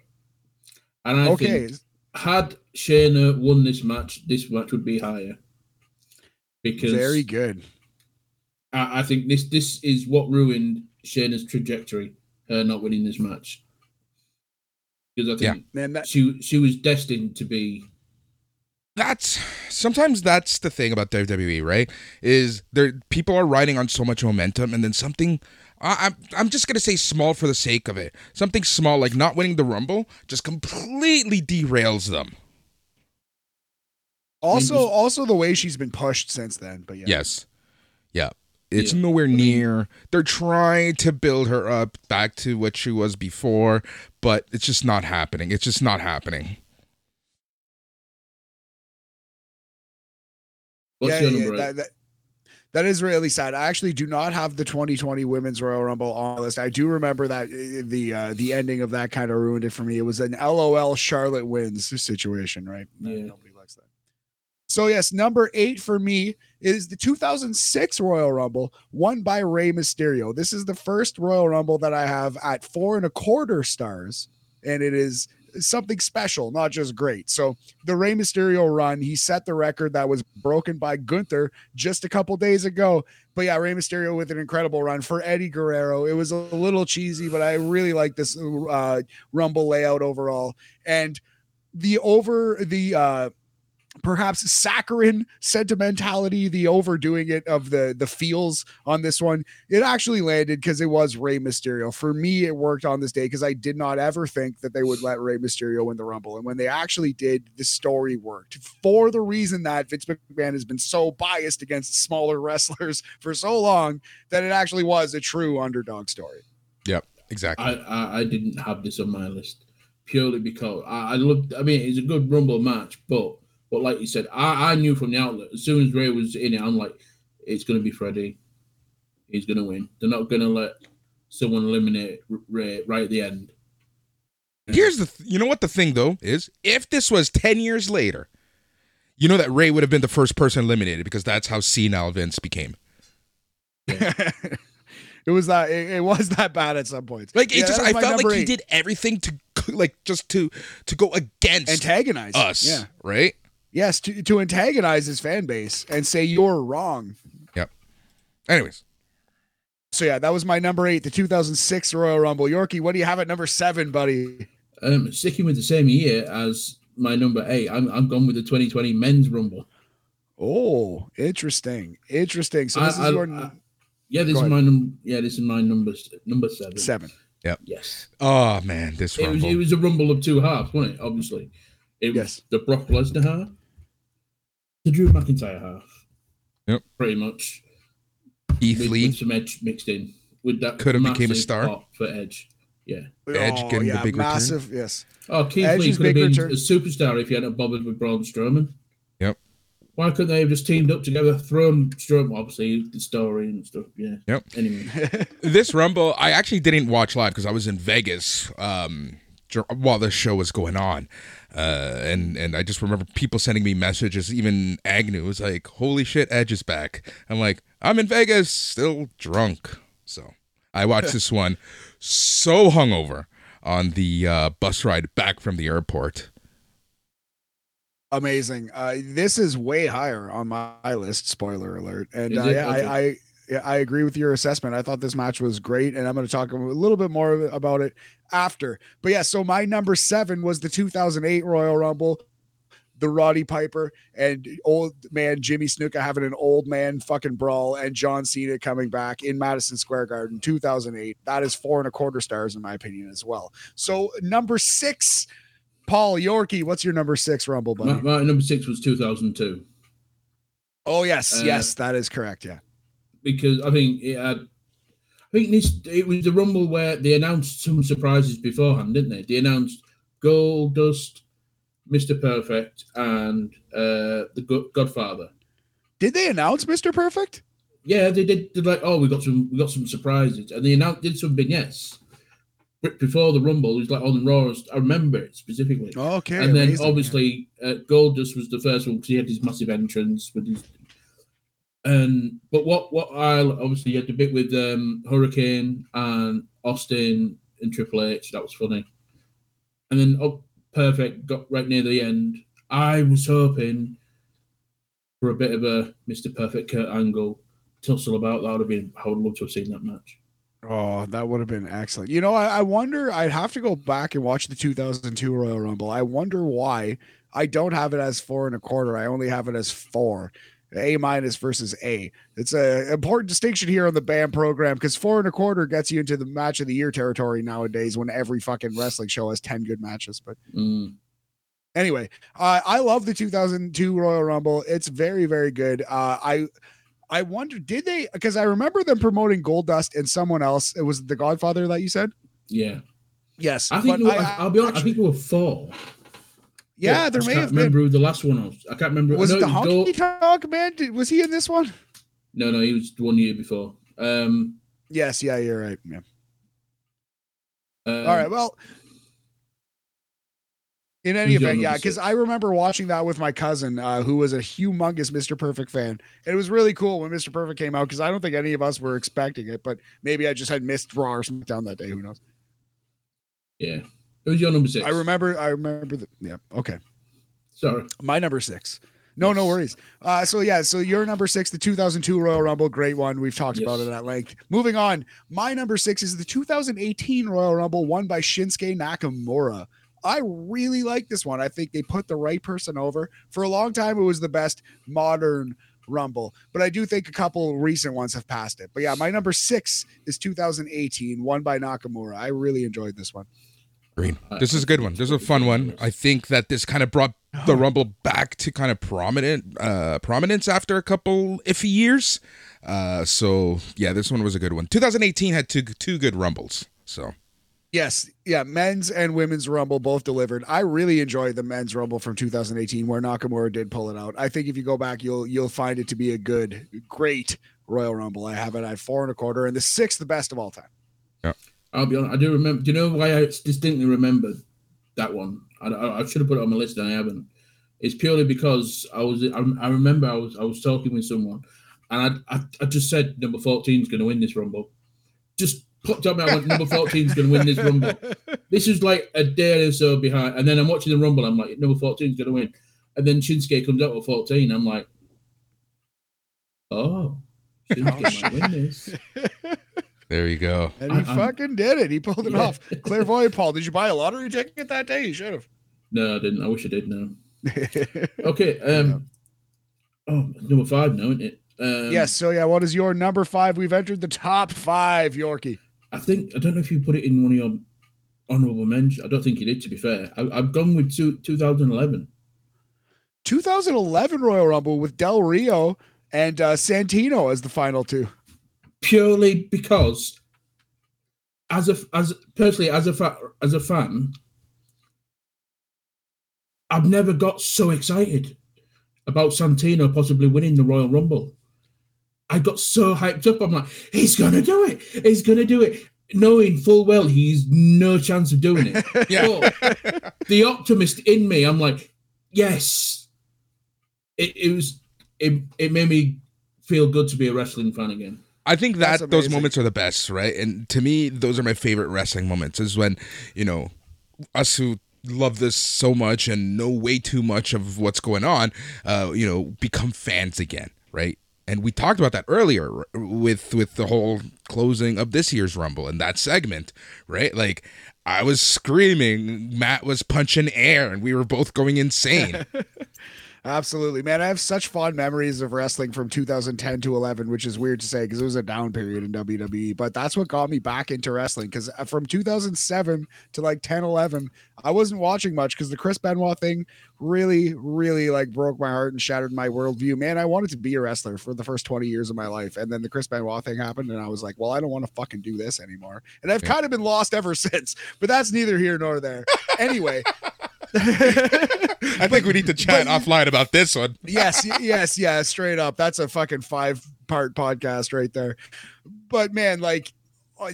And I okay, think had Shayna won this match, this match would be higher. Because very good. I, I think this this is what ruined Shayna's trajectory, her not winning this match. Because I think Man, that she she was destined to be that's sometimes that's the thing about WWE, right? Is there people are riding on so much momentum, and then something. I, I'm I'm just gonna say small for the sake of it. Something small like not winning the Rumble just completely derails them. also just- also the way she's been pushed since then. But yeah, Yes. Yeah. It's Yeah. nowhere near. They're trying to build her up back to what she was before, but it's just not happening. It's just not happening. What's yeah, your number eight? that, that, that is really sad. I actually do not have the 2020 Women's Royal Rumble on the list. I do remember that uh, the uh, the ending of that kind of ruined it for me. It was an LOL Charlotte wins situation, right? Yeah. Nobody likes that. So yes, number eight for me is the 2006 Royal Rumble, won by Rey Mysterio. This is the first Royal Rumble that I have at four and a quarter stars, and it is something special, not just great. So the Rey Mysterio run, he set the record that was broken by Gunther just a couple days ago. But yeah, Rey Mysterio with an incredible run for Eddie Guerrero. It was a little cheesy, but I really like this uh, Rumble layout overall. And the over the uh perhaps saccharine sentimentality, the overdoing it of the the feels on this one, it actually landed because it was Rey Mysterio. For me, it worked on this day because I did not ever think that they would let Rey Mysterio win the Rumble, and when they actually did, the story worked for the reason that Vince McMahon has been so biased against smaller wrestlers for so long that it actually was a true underdog story. Yep, exactly. I, I I didn't have this on my list purely because I, I looked. I mean, it's a good Rumble match, but But like you said, I, I knew from the outlet as soon as Rey was in it, I'm like, it's going to be Freddie. He's going to win. They're not going to let someone eliminate Rey right at the end. Here's the, th- you know what the thing though is, if this was ten years later, you know that Rey would have been the first person eliminated because that's how senile Vince became. it was that it, it was that bad at some points. Like it Yeah, just, I felt number like he did everything to, like, just to to go against antagonize us, Yeah. right? Yes, to, to antagonize his fan base and say you're wrong. Yep. Anyways, So yeah, that was my number eight, the 2006 Royal Rumble. Yorkie, what do you have at number seven, buddy? Um, sticking with the same year as my number eight, I'm, I'm gone with the 2020 Men's Rumble. Oh, interesting, interesting. So I- this is I- your I- Yeah, this Go is my number. Yeah, this is my number s- number seven. seven. Yes, oh man, this it was it was a rumble of two halves, wasn't it? Obviously, it was Yes. the Brock Lesnar half, the Drew McIntyre half. Yep. pretty much. Keith with, Lee. with some Edge mixed in with that Could have became a star. for Edge. Yeah. Edge oh, getting the yeah, big return. massive. Yes. Oh, Keith Edge's Lee could have big been return. a superstar if he hadn't bothered with Braun Strowman. Yep. Why couldn't they have just teamed up together, thrown Strowman? Obviously, the story and stuff. Yeah. Yep. Anyway, this rumble i actually didn't watch live because i was in vegas um while the show was going on uh and and i just remember people sending me messages even agnew was like holy shit edge is back i'm like i'm in vegas still drunk so i watched this one so hungover on the uh bus ride back from the airport Amazing. Uh, this is way higher on my list. Spoiler alert. And Is uh, yeah, I, I I agree with your assessment. I thought this match was great, and I'm going to talk a little bit more about it after. But yeah, so my number seven was the 2008 Royal Rumble. The Roddy Piper and old man Jimmy Snuka having an old man fucking brawl, and John Cena coming back in Madison Square Garden 2008. That is four and a quarter stars, in my opinion, as well. So, number six, Paul Yorkie, what's your number six Rumble, buddy? my, my number six was 2002 Oh yes, Uh, yes, that is correct. Yeah. because I think it had. I think this it was the Rumble where they announced some surprises beforehand, didn't they? They announced Goldust, Mister Perfect, and uh, the Godfather. Did they announce Mr. Perfect? Yeah, they did. They're like, oh, we got some, we got some surprises, and they announced did some vignettes before the Rumble. It was like on the Raw. I remember it specifically. Okay. and then amazing. obviously uh, Goldust was the first one because he had his massive entrance with his. And but what what I obviously you had the bit with um, Hurricane and Austin and Triple H that was funny, and then oh, perfect got right near the end. I was hoping for a bit of a Mr. Perfect Kurt Angle tussle about that would have been. I would love to have seen that match. Oh, that would have been excellent. You know, I, I wonder. I'd have to go back and watch the 2002 Royal Rumble. I wonder why I don't have it as four and a quarter. I only have it as four. A minus versus A. It's a important distinction here on the BAM program because four and a quarter gets you into the match of the year territory nowadays when every fucking wrestling show has 10 good matches. But Mm. anyway, uh, I love the 2002 Royal Rumble. It's very, very good. Uh, I I wonder, did they? Because I remember them promoting Goldust and someone else. It was the Godfather that you said. Yeah, Yes, I think. were, I- will be honest. I think there were four. Yeah, I there just may have been. remember who the last one was. I can't remember. Was it the Honky Tonk Man? Did, was he in this one? No, no, he was one year before. Um, Yes, yeah, you're right. Yeah. um, All right, well. In any event, yeah, because? I remember watching that with my cousin, uh, who was a humongous Mr. Perfect fan. It was really cool when Mr. Perfect came out because I don't think any of us were expecting it, but maybe I just had missed Raw or SmackDown that day. Who knows? Yeah. Who's your number six? I remember. I remember. The, yeah. Okay. Sorry. My number six. No, no worries. Uh, so yeah, so your number six, the 2002 Royal Rumble, great one. We've talked about it at length. Moving on, my number six is the 2018 Royal Rumble, won by Shinsuke Nakamura. I really like this one. I think they put the right person over. For a long time, it was the best modern Rumble, but I do think a couple recent ones have passed it. But yeah, my number six is 2018, won by Nakamura. I really enjoyed this one. Green. I- This is a good one. This is a fun one. I think that this kind of brought the Rumble back to kind of prominent uh prominence after a couple iffy years. Uh so yeah, this one was a good one. 2018 had two two good Rumbles. So Yes, yeah, men's and women's Rumble both delivered. I really enjoyed the men's Rumble from 2018 where Nakamura did pull it out. I think if you go back, you'll you'll find it to be a good, great Royal Rumble. I have it at four and a quarter, and the sixth the best of all time. I'll be honest. I do remember. Do you know why I distinctly remember that one? I, I, I should have put it on my list and I haven't. It's purely because I was. I, I remember I was. I was talking with someone, and I. I, I just said number 14 is going to win this rumble. Just popped up. I went number 14 is going to win this rumble. This is like a day or so behind, and then I'm watching the rumble. I'm like number 14 is going to win, and then Shinsuke comes out with 14. I'm like, oh, Shinsuke might win this. There you go. And he I- I'm- fucking did it. He pulled it Yeah. off. Clairvoyant Paul, did you buy a lottery ticket that day? You should have. No, I didn't. I wish I did. No. Okay. Um. Oh, number five now, isn't it? Um, yes. So yeah, what is your number five? We've entered the top five, Yorkie. I think I don't know if you put it in one of your honourable mentions. I don't think you did. To be fair, I, I've gone with two, 2011. 2011 Royal Rumble with Del Rio and uh, Santino as the final two. Purely because as a as personally as a fa- as a fan I've never got so excited about Santino possibly winning the Royal Rumble. I got so hyped up. I'm like, he's gonna do it. He's gonna do it, knowing full well he's no chance of doing it. Yeah. But the optimist in me, I'm like, yes. It, it was it, it made me feel good to be a wrestling fan again. I think that those moments are the best, right? And to me, those are my favorite wrestling moments. Is when you know us who love this so much and know way too much of what's going on, uh, you know, become fans again, right? And we talked about that earlier with with the whole closing of this year's Rumble and that segment, right? Like I was screaming, Matt was punching air, and we were both going insane. Absolutely, man. I have such fond memories of wrestling from 2010 to 11, which is weird to say because it was a down period in WWE. But that's what got me back into wrestling because uh, from 2007 to like 10, 11, I wasn't watching much because the Chris Benoit thing really, really like broke my heart and shattered my worldview. Man, I wanted to be a wrestler for the first 20 years of my life. And then the Chris Benoit thing happened, and I was like, well, I don't want to fucking do this anymore. And I've Yeah. kind of been lost ever since, but that's neither here nor there. Anyway. I think we need to chat offline about this one. yes, yes, yeah, straight up. That's a fucking five part podcast right there. But man, like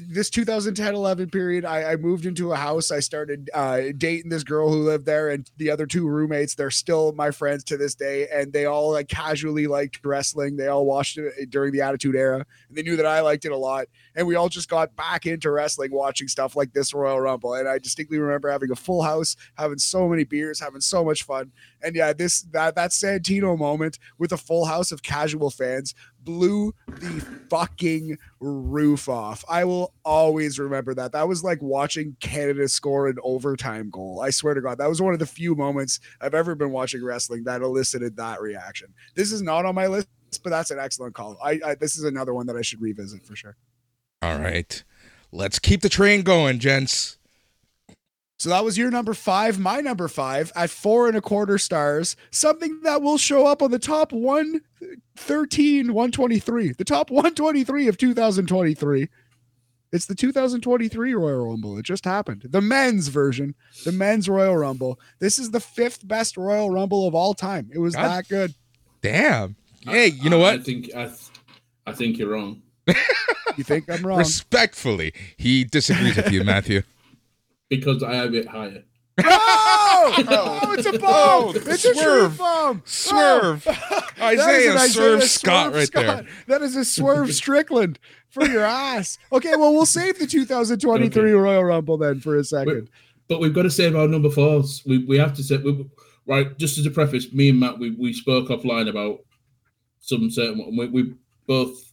this 2010 11 period, I, I moved into a house. I started uh, dating this girl who lived there, and the other two roommates, they're still my friends to this day. And they all like casually liked wrestling. They all watched it during the Attitude Era, and they knew that I liked it a lot. And we all just got back into wrestling, watching stuff like this Royal Rumble. And I distinctly remember having a full house, having so many beers, having so much fun. And yeah, this that that Santino moment with a full house of casual fans blew the fucking roof off. I will always remember that. That was like watching Canada score an overtime goal. I swear to God, that was one of the few moments I've ever been watching wrestling that elicited that reaction. This is not on my list, but that's an excellent call. I, I this is another one that I should revisit for sure. All right. Let's keep the train going, gents. So that was your number five. My number five at four and a quarter stars. Something that will show up on the top 113, 123. The top 123 of 2023. It's the 2023 Royal Rumble. It just happened. The men's version, the men's Royal Rumble. This is the fifth best Royal Rumble of all time. It was God. that good. Damn. Hey, you know I- I think I, th- I think you're wrong You think I'm wrong? Respectfully, he disagrees with you, Matthew. Because I have it higher. oh, oh, it's a bomb. It's a true Swerve. bomb. Swerve. Oh. That is Isaiah an Isaiah Swerve Scott Swerve right Scott. That is a swerve Strickland for your ass. Okay, well, we'll save the 2023 Okay. Royal Rumble then for a second. But we've got to save our number fours. We we have to say we, right. Just as a preface, me and Matt we, we spoke offline about some certain one. We, we both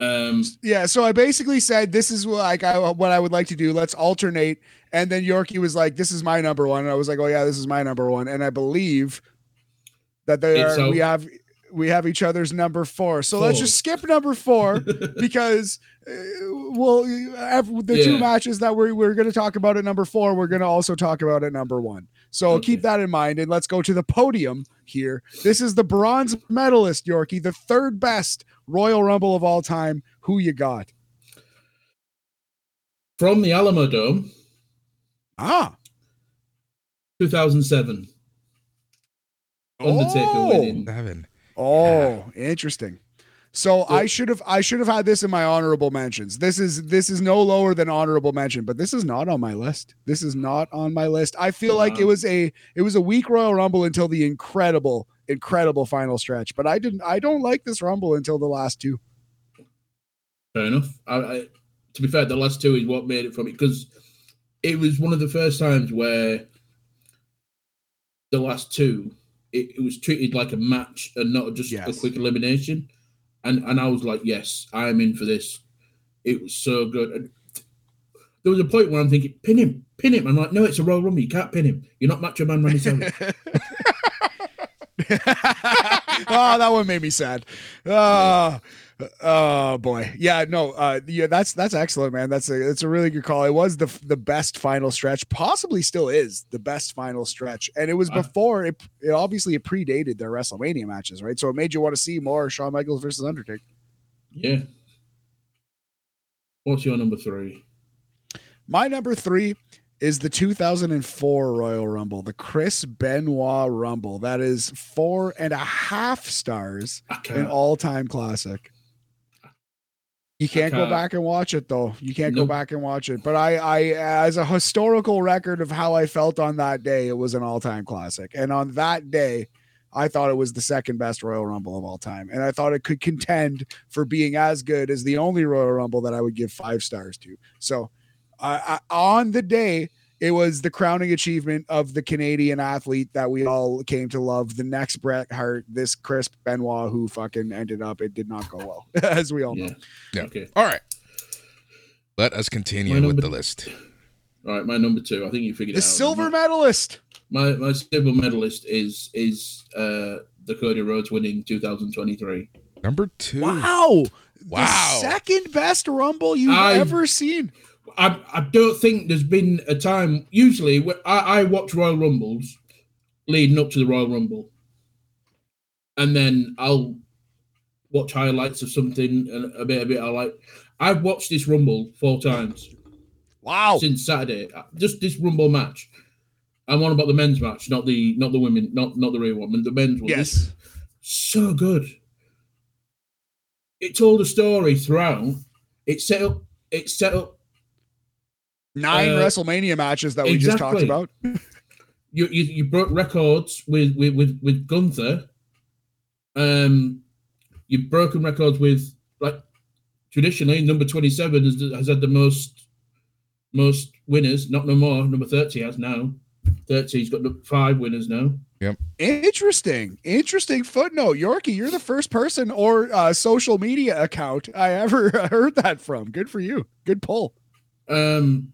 um Yeah, so I basically said this is what like I, what I would like to do. Let's alternate. And then Yorkie was like, "This is my number one," and I was like, "Oh yeah, this is my number one." And I believe that they are. out. We have we have each other's number four. So let's just skip number four because uh, well, the two matches that we're we're going to talk about at number four, we're going to also talk about at number one. So Okay. keep that in mind, and let's go to the podium here. This is the bronze medalist, Yorkie, the third best Royal Rumble of all time. Who you got? From the Alamodome, Ah. 2007. Undertaker Oh. winning. Seven. Oh, interesting. So I should have I should have had this in my honorable mentions. This is this is no lower than honorable mention, but this is not on my list. This is not on my list. I feel like it was a it was a weak Royal Rumble until the incredible incredible final stretch. But I didn't I don't like this Rumble until the last two. Fair enough. I, I, to be fair, the last two is what made it for me because it was one of the first times where the last two it, it was treated like a match and not just Yes. a quick elimination. And and I was like, yes, I am in for this. It was so good. And there was a point where I'm thinking, pin him, pin him. I'm like, no, it's a Royal Rumble. You can't pin him. You're not Macho Man Randy Savage. oh, that one made me sad. Oh, oh boy. Yeah, no, uh yeah, that's that's excellent, man. That's a it's a really good call. It was the the best final stretch, possibly still is the best final stretch. And it was before it it obviously it predated their WrestleMania matches, right? So it made you want to see more Shawn Michaels versus Undertaker. yeah. What's your number three? My number three is the 2004 Royal Rumble, the Chris Benoit Rumble. That is four and a half stars. An all-time classic. You can't go back and watch it though. You can't go back and watch it. But I, I, as a historical record of how I felt on that day, it was an all-time classic. And on that day, I thought it was the second best Royal Rumble of all time, and I thought it could contend for being as good as the only Royal Rumble that I would give five stars to. So, I, I, on the day, it was the crowning achievement of the Canadian athlete that we all came to love. The next Bret Hart, this Chris Benoit, who fucking ended up, it did not go well, as we all know. Yeah. Yeah. Okay. All right. Let us continue with the list. All right. My number two. I think you figured The it out. The silver medalist. My my silver medalist is is uh the Cody Rhodes winning 2023. Number two. Wow. Wow. The second best Rumble you've I- ever seen. I I don't think there's been a time. Usually, I, I watch Royal Rumbles leading up to the Royal Rumble, and then I'll watch highlights of something and a bit a bit I like. I've watched this Rumble four times Wow. since Saturday. Uh, just this Rumble match. I'm on about the men's match, not the not the women, not not the real one, the men's one. Yes. so good. It told a story throughout. It set up. It set up. Nine Uh, WrestleMania matches that we just talked about. You you, you broke records with with with, with Gunther. Um, you've broken records with like traditionally number twenty seven has, has had the most most winners. Not no more. Number thirty has now. Thirty. He's got the five winners now. Yep. Interesting. Interesting footnote. Yorkie, you're the first person or uh, social media account I ever heard that from. Good for you. Good pull. Um,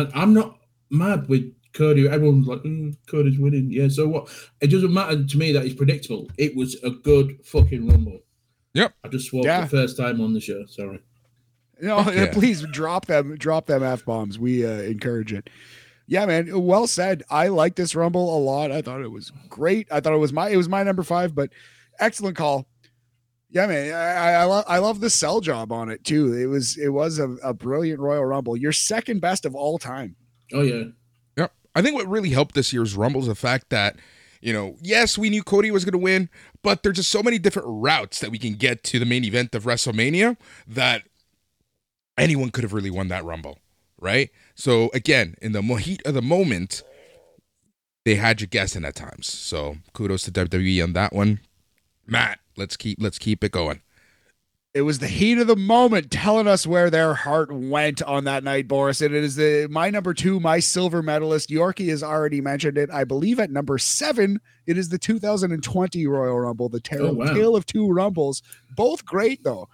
and I'm not mad with Cody. Everyone's like, mm, Cody's winning. Yeah, so what? It doesn't matter to me that it's predictable. It was a good fucking rumble. Yep. I just swore Yeah. the first time on the show. Sorry. No, Yeah. please drop them, drop them f bombs. We uh, encourage it. Yeah, man. Well said. I like this rumble a lot. I thought it was great. I thought it was my it was my number five, but excellent call. Yeah, man. I I, love I love the sell job on it too. It was it was a, a brilliant Royal Rumble. Your second best of all time. Oh yeah. Yep. I think what really helped this year's Rumble is the fact that, you know, yes, we knew Cody was going to win, but there's just so many different routes that we can get to the main event of WrestleMania that anyone could have really won that Rumble, right? So again, in the heat of the moment, they had you guessing at times. So kudos to WWE on that one. Matt, let's keep let's keep it going. It was the heat of the moment telling us where their heart went on that night, Boris. And it is the my number two, my silver medalist. Yorkie has already mentioned it. I believe at number seven, it is the 2020 Royal Rumble, the tale, Oh, wow. tale of two rumbles. Both great though.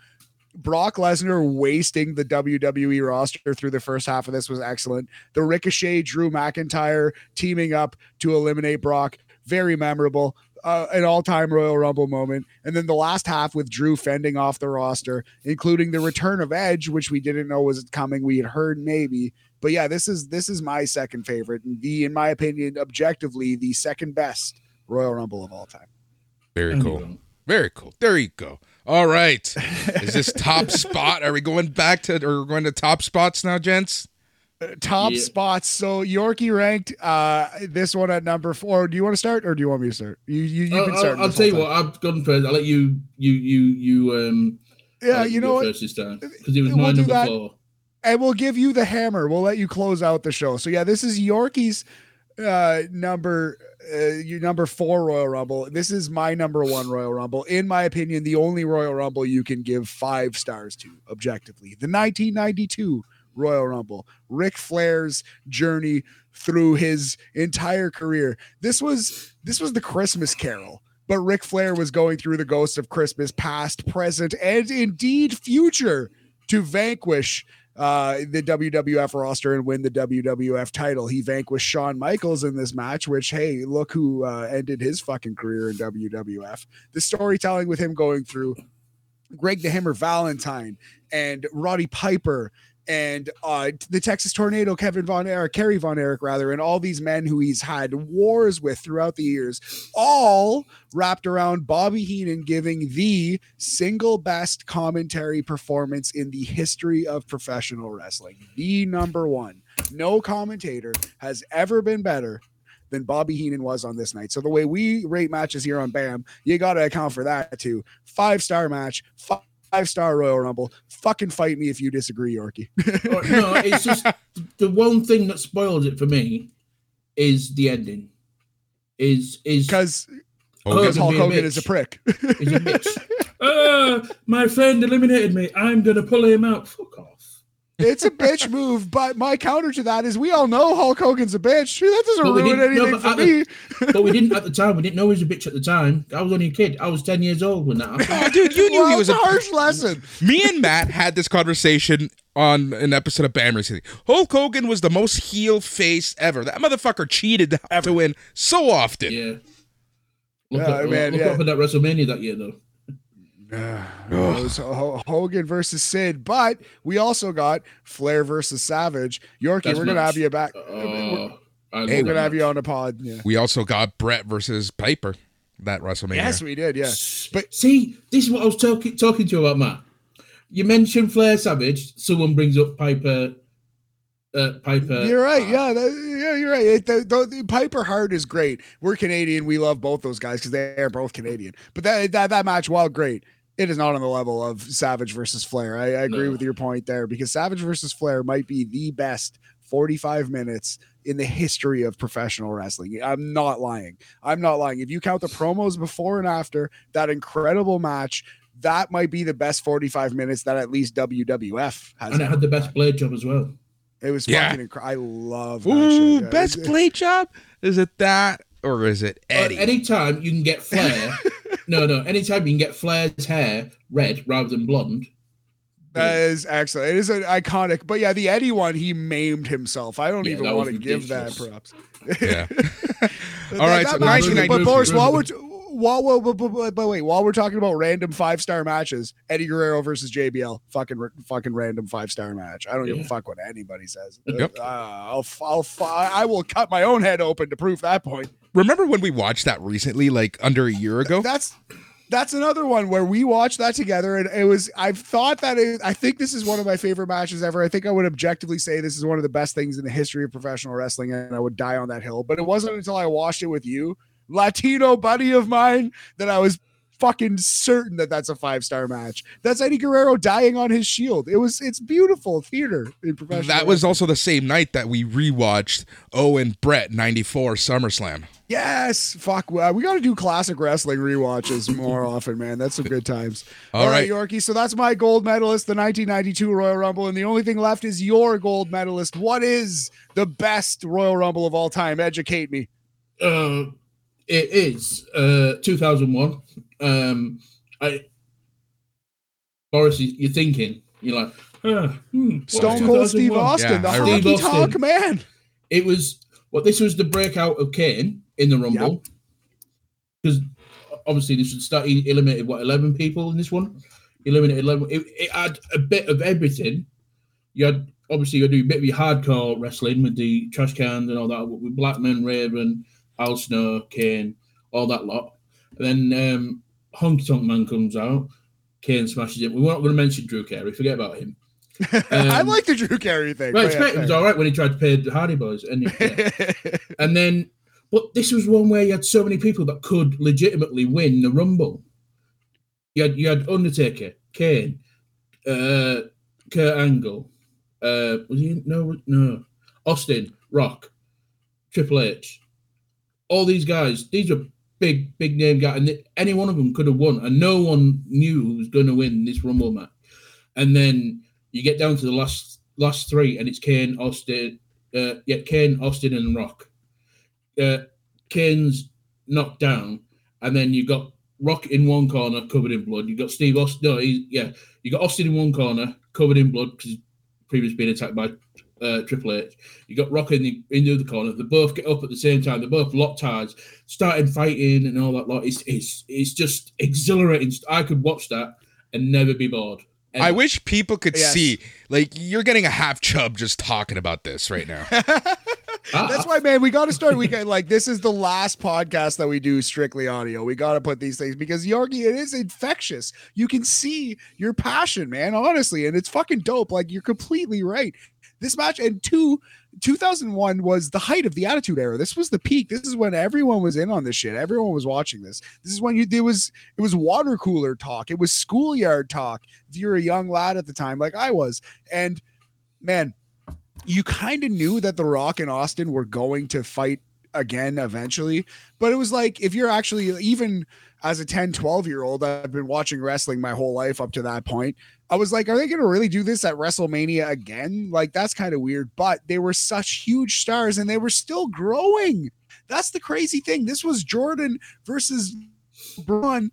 Brock Lesnar wasting the WWE roster through the first half of this was excellent. The Ricochet Drew McIntyre teaming up to eliminate Brock, very memorable. Uh, an all-time Royal Rumble moment, and then the last half with Drew fending off the roster, including the return of Edge, which we didn't know was coming. We had heard maybe, but yeah, this is this is my second favorite, and the, in my opinion, objectively the second best Royal Rumble of all time. Very cool. Very cool. There you go. All right. Is this top spot? Are we going back to or going to top spots now, gents? Top Yeah. spots. So Yorkie ranked uh this one at number four. Do you want to start or do you want me to start? You you you've I'll, been I'll. I'll tell you whole what. I've gone first. I'll let you. You. You. You. Um. Yeah, I'll you know what? First this time because it was We'll my number that. four. and we'll give you the hammer. We'll let you close out the show. So yeah, this is Yorkie's uh number uh, your number four Royal Rumble. This is my number one Royal Rumble. In my opinion, the only Royal Rumble you can give five stars to objectively. The 1992 Royal Rumble, Ric Flair's journey through his entire career. This was this was the Christmas Carol. But Ric Flair was going through the ghost of Christmas, past, present, and indeed future, to vanquish uh, the WWF roster and win the WWF title. He vanquished Shawn Michaels in this match, which, hey, look who uh, ended his fucking career in WWF. The storytelling with him going through Greg the Hammer Valentine and Roddy Piper and uh, the Texas Tornado, Kevin Von Erich, Kerry Von Erich, rather, and all these men who he's had wars with throughout the years, all wrapped around Bobby Heenan giving the single best commentary performance in the history of professional wrestling. The number one. No commentator has ever been better than Bobby Heenan was on this night. So the way we rate matches here on BAM, you got to account for that too. Five star match, five star Royal Rumble. Fucking fight me if you disagree, Yorkie. No, it's just the one thing that spoils it for me is the ending. Is is Because Hogan. because Hulk be a Hogan is a prick. is a bitch. Ah, my friend eliminated me. I'm gonna pull him out. Fuck off. It's a bitch move, but my counter to that is we all know Hulk Hogan's a bitch. That doesn't But we ruin didn't- no, anything for at me. But we didn't at the time. We didn't know he was a bitch at the time. I was only a kid. I was ten years old when that happened. Oh, dude, you knew well, he was a a harsh lesson. Me and Matt had this conversation on an episode of Bam recently. Hulk Hogan was the most heel face ever. That motherfucker cheated to have to win so often. Yeah. Look, Yeah, up, man, look yeah. up at that WrestleMania that year though. It was Ho- Hogan versus Sid, but we also got Flair versus Savage. Yorkie, That's we're gonna much. have you back. Uh, I Hey, we're that gonna have match. you on the pod. Yeah. We also got Bret versus Piper that WrestleMania. Yes, we did. Yeah. But- see, this is what I was talking talking to you about, Matt. You mentioned Flair Savage. Someone brings up Piper. Uh, Piper. You're right. Yeah, that- yeah, you're right. It- the, the, the Piper Hart is great. We're Canadian. We love both those guys because they are both Canadian. But that, that that match, while great, it is not on the level of Savage versus Flair. I, I agree No. with your point there because Savage versus Flair might be the best 45 minutes in the history of professional wrestling. I'm not lying. I'm not lying. If you count the promos before and after that incredible match, that might be the best 45 minutes that at least WWF has. and it had the best done. blade job as well. It was Yeah. fucking incredible. I love that Ooh, shit. Best it's- play job? Is it that or is it Eddie? Uh, anytime you can get Flair, no, no. Anytime you can get Flair's hair red rather than blonde. That is excellent. It is an iconic, but yeah, the Eddie one, he maimed himself. I don't Yeah, even that want to give that props. Yeah. All right, that so match- 1990 but Boris, while we're t- while, while, but, but, but wait, while we're talking about random five star matches, Eddie Guerrero versus JBL, fucking fucking random five star match. I don't give a fuck what anybody says. Yep. Uh, I'll, I'll, I will cut my own head open to prove that point. Remember when we watched that recently, like under a year ago? That's that's another one where we watched that together, and it was. I've thought that it, I think this is one of my favorite matches ever. I think I would objectively say this is one of the best things in the history of professional wrestling, and I would die on that hill. But it wasn't until I watched it with you, Latino buddy of mine, that I was fucking certain that that's a five star match. That's Eddie Guerrero dying on his shield. It was. It's beautiful theater in professional. That was also the same night that we rewatched Owen Bret 94 SummerSlam. Yes, fuck. uh, We got to do classic wrestling rewatches more often, man. That's some good times. All All right, right. Yorkie. So that's my gold medalist, the 1992 Royal Rumble, and the only thing left is your gold medalist. What is the best Royal Rumble of all time? Educate me. Uh, it is uh 2001. Um, I Boris, you- you're thinking, you're like, ah, hmm, Stone Cold Steve Austin, Yeah, the I hockey remember. talk man. It was well, this was the breakout of Kane in the Rumble. Because obviously this would start he eliminated what 11 people in this one. He eliminated 11. It, it had a bit of everything. You had obviously you had to do a bit of your hardcore wrestling with the trash cans and all that with Blackman, Raven, Al Snow, Kane, all that lot. And then um Honky Tonk Man comes out. Kane smashes him. We're not going to mention Drew Carey. Forget about him. I Um, like the Drew Carey thing. Right, yeah, it was all right when he tried to pay the Hardy Boys, and yeah. and then, but this was one where you had so many people that could legitimately win the Rumble. You had you had Undertaker, Kane, uh, Kurt Angle, uh, was he no no Austin, Rock, Triple H, all these guys. These are big big name guy, and any one of them could have won, and no one knew who was going to win this Rumble match. And then you get down to the last last three, and it's Kane, Austin, uh, yeah, Kane, Austin, and Rock. Uh, Kane's knocked down, and then you've got Rock in one corner, covered in blood. You've got Steve Austin. No, yeah, you got Austin in one corner, covered in blood because he's previously been attacked by uh, Triple H. You got Rock in the in the other corner. They both get up at the same time. They're both locked eyes, starting fighting and all that. Lot. It's it's it's just exhilarating. I could watch that and never be bored. I wish people could Yes. see. Like you're getting a half chub just talking about this right now. Ah, That's why, man, we got to start. We got like this is the last podcast that we do strictly audio. We got to put these things because Yorkie, it is infectious. You can see your passion, man, honestly, and it's fucking dope. Like you're completely right. This match and two, 2001 was the height of the Attitude Era. This was the peak. This is when everyone was in on this shit. Everyone was watching this. This is when you it was it was water cooler talk. It was schoolyard talk. If you're a young lad at the time, like I was, and man, you kind of knew that The Rock and Austin were going to fight again eventually. But it was like, if you're actually, even as a 10, 12 year old, I've been watching wrestling my whole life up to that point. I was like, are they going to really do this at WrestleMania again? Like, that's kind of weird. But they were such huge stars and they were still growing. That's the crazy thing. This was Jordan versus Braun,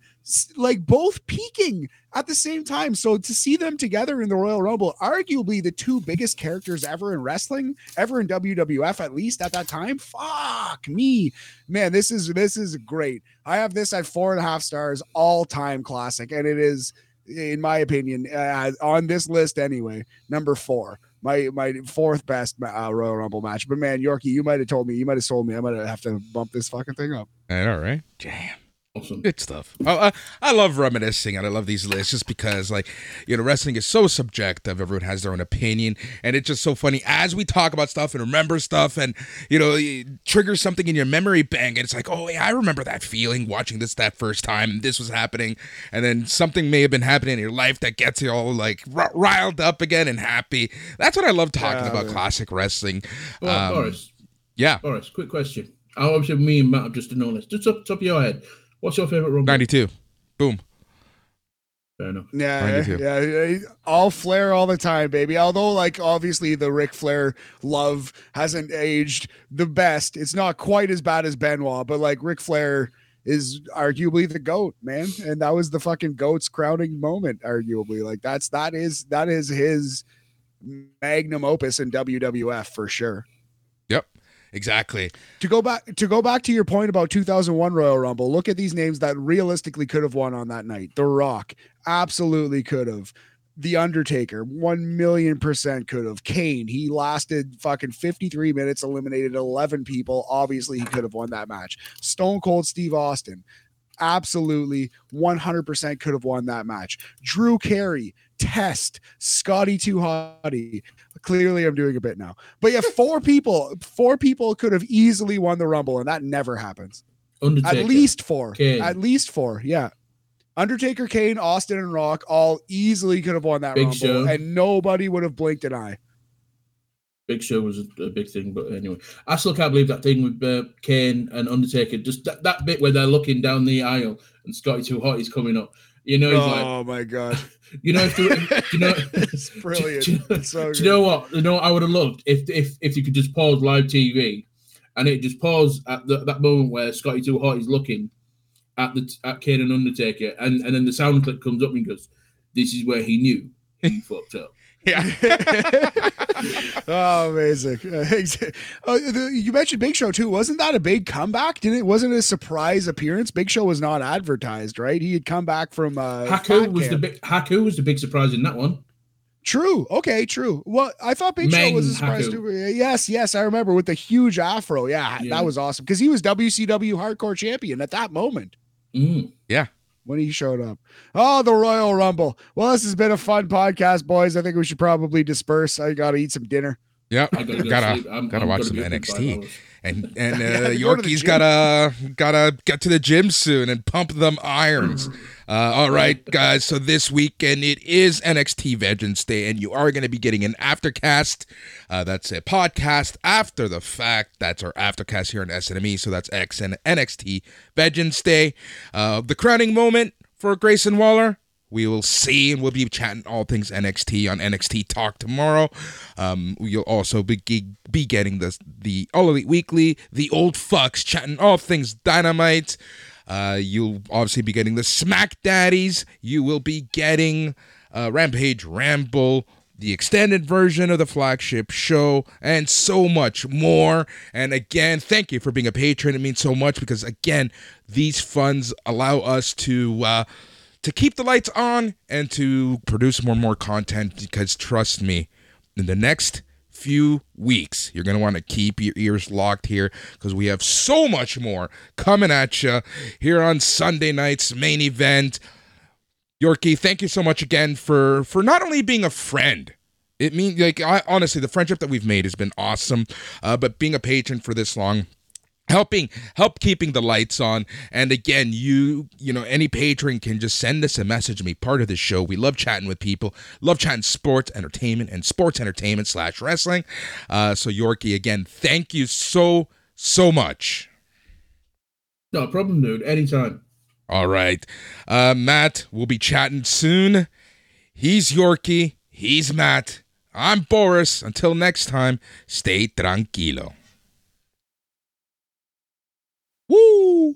like both peaking at the same time. So to see them together in the Royal Rumble, arguably the two biggest characters ever in wrestling, ever in WWF, at least at that time. Fuck me, man. This is this is great. I have this at four and a half stars, all time classic, and it is, in my opinion, uh, on this list anyway, number four. My my fourth best uh, Royal Rumble match. But man, Yorkie, you might have told me, you might have sold me. I might have to bump this fucking thing up. I know, right? Damn. Awesome. Good stuff. I, I, I love reminiscing and I love these lists just because, like, you know, wrestling is so subjective. Everyone has their own opinion. And it's just so funny as we talk about stuff and remember stuff and, you know, it triggers something in your memory bank. And it's like, oh, yeah, I remember that feeling watching this that first time. This was happening. And then something may have been happening in your life that gets you all, like, r- riled up again and happy. That's what I love talking Yeah, about man. classic wrestling. Well, Um, Boris, Yeah. Boris, quick question. Obviously, me and Matt have just done this. Just top, top of your head, what's your favorite Rumble? 92. Boom. Fair enough. Yeah, yeah, yeah, all Flair all the time, baby. Although, like, obviously, the Ric Flair love hasn't aged the best. It's not quite as bad as Benoit, but like Ric Flair is arguably the goat, man. And that was the fucking goat's crowning moment, arguably. Like, that's that is that is his magnum opus in WWF for sure. Exactly. To go back to go back to your point about 2001 Royal Rumble, look at these names that realistically could have won on that night. The Rock absolutely could have. The Undertaker, 1 million percent could have. Kane, he lasted fucking 53 minutes, eliminated 11 people. Obviously, he could have won that match. Stone Cold Steve Austin, absolutely 100% could have won that match. Drew Carey, Test, Scotty 2 Hotty. Clearly, I'm doing a bit now. But yeah, four people, four people could have easily won the Rumble, and that never happens. Undertaker. At least four. Kane. At least four. Yeah. Undertaker, Kane, Austin, and Rock all easily could have won that Big Rumble, Show. and nobody would have blinked an eye. Big Show was a, a big thing, but anyway, I still can't believe that thing with uh, Kane and Undertaker. Just that, that bit where they're looking down the aisle and Scotty Too Hot is coming up. You know, he's like, oh my god, you know, if the, you know, it's brilliant. Do you, It's so do you know what? You know what I would have loved if if if you could just pause live TV, and it just pause at the, that moment where Scotty Too Hot is looking at the at Kane and Undertaker, and and then the sound clip comes up and goes, "This is where he knew he fucked up." Yeah. oh, amazing! Uh, you mentioned Big Show too. Wasn't that a big comeback? Didn't it? Wasn't it a surprise appearance? Big Show was not advertised, right? He had come back from uh, Haku Fat was the big Haku was the big surprise in that one. True. Okay. True. Well, I thought Big Show was a surprise Haku. too. Yes. Yes. I remember with the huge afro. Yeah, Yeah. that was awesome because he was WCW Hardcore Champion at that moment. Mm. When he showed up. Oh, the Royal Rumble. Well, this has been a fun podcast, boys. I think we should probably disperse. I got to eat some dinner. Yep, I gotta go gotta sleep. I'm- gotta I'm watch some be up in five NXT, hours. And and uh, Yorkie's gotta gotta get to the gym soon and pump them irons. Uh, all right, guys. So this weekend it is NXT Vengeance Day, and you are going to be getting an aftercast. Uh, that's a podcast after the fact. That's our aftercast here on SNME. So that's X and NXT Vengeance Day. Uh, the crowning moment for Grayson Waller. We will see, and we'll be chatting all things NXT on NXT Talk tomorrow. Um, you'll also be be getting the the All Elite Weekly, the old fucks chatting all things Dynamite. Uh, you'll obviously be getting the Smack Daddies. You will be getting uh, Rampage Ramble, the extended version of the flagship show, and so much more. And again, thank you for being a patron. It means so much because again, these funds allow us to. Uh, to keep the lights on and to produce more and more content because trust me, in the next few weeks, you're going to want to keep your ears locked here because we have so much more coming at you here on Sunday night's main event. Yorkie, thank you so much again for for not only being a friend. It means like I honestly the friendship that we've made has been awesome, uh, but being a patron for this long helping help keeping the lights on. And again you you know any patron can just send us a message and be part of the show. We love chatting with people. Love chatting sports entertainment and sports entertainment slash wrestling. Uh so yorkie again thank you so so much. No problem, dude. Anytime. all right. Uh matt we'll be chatting soon. He's yorkie. He's matt. I'm boris. Until next time stay tranquilo Woo!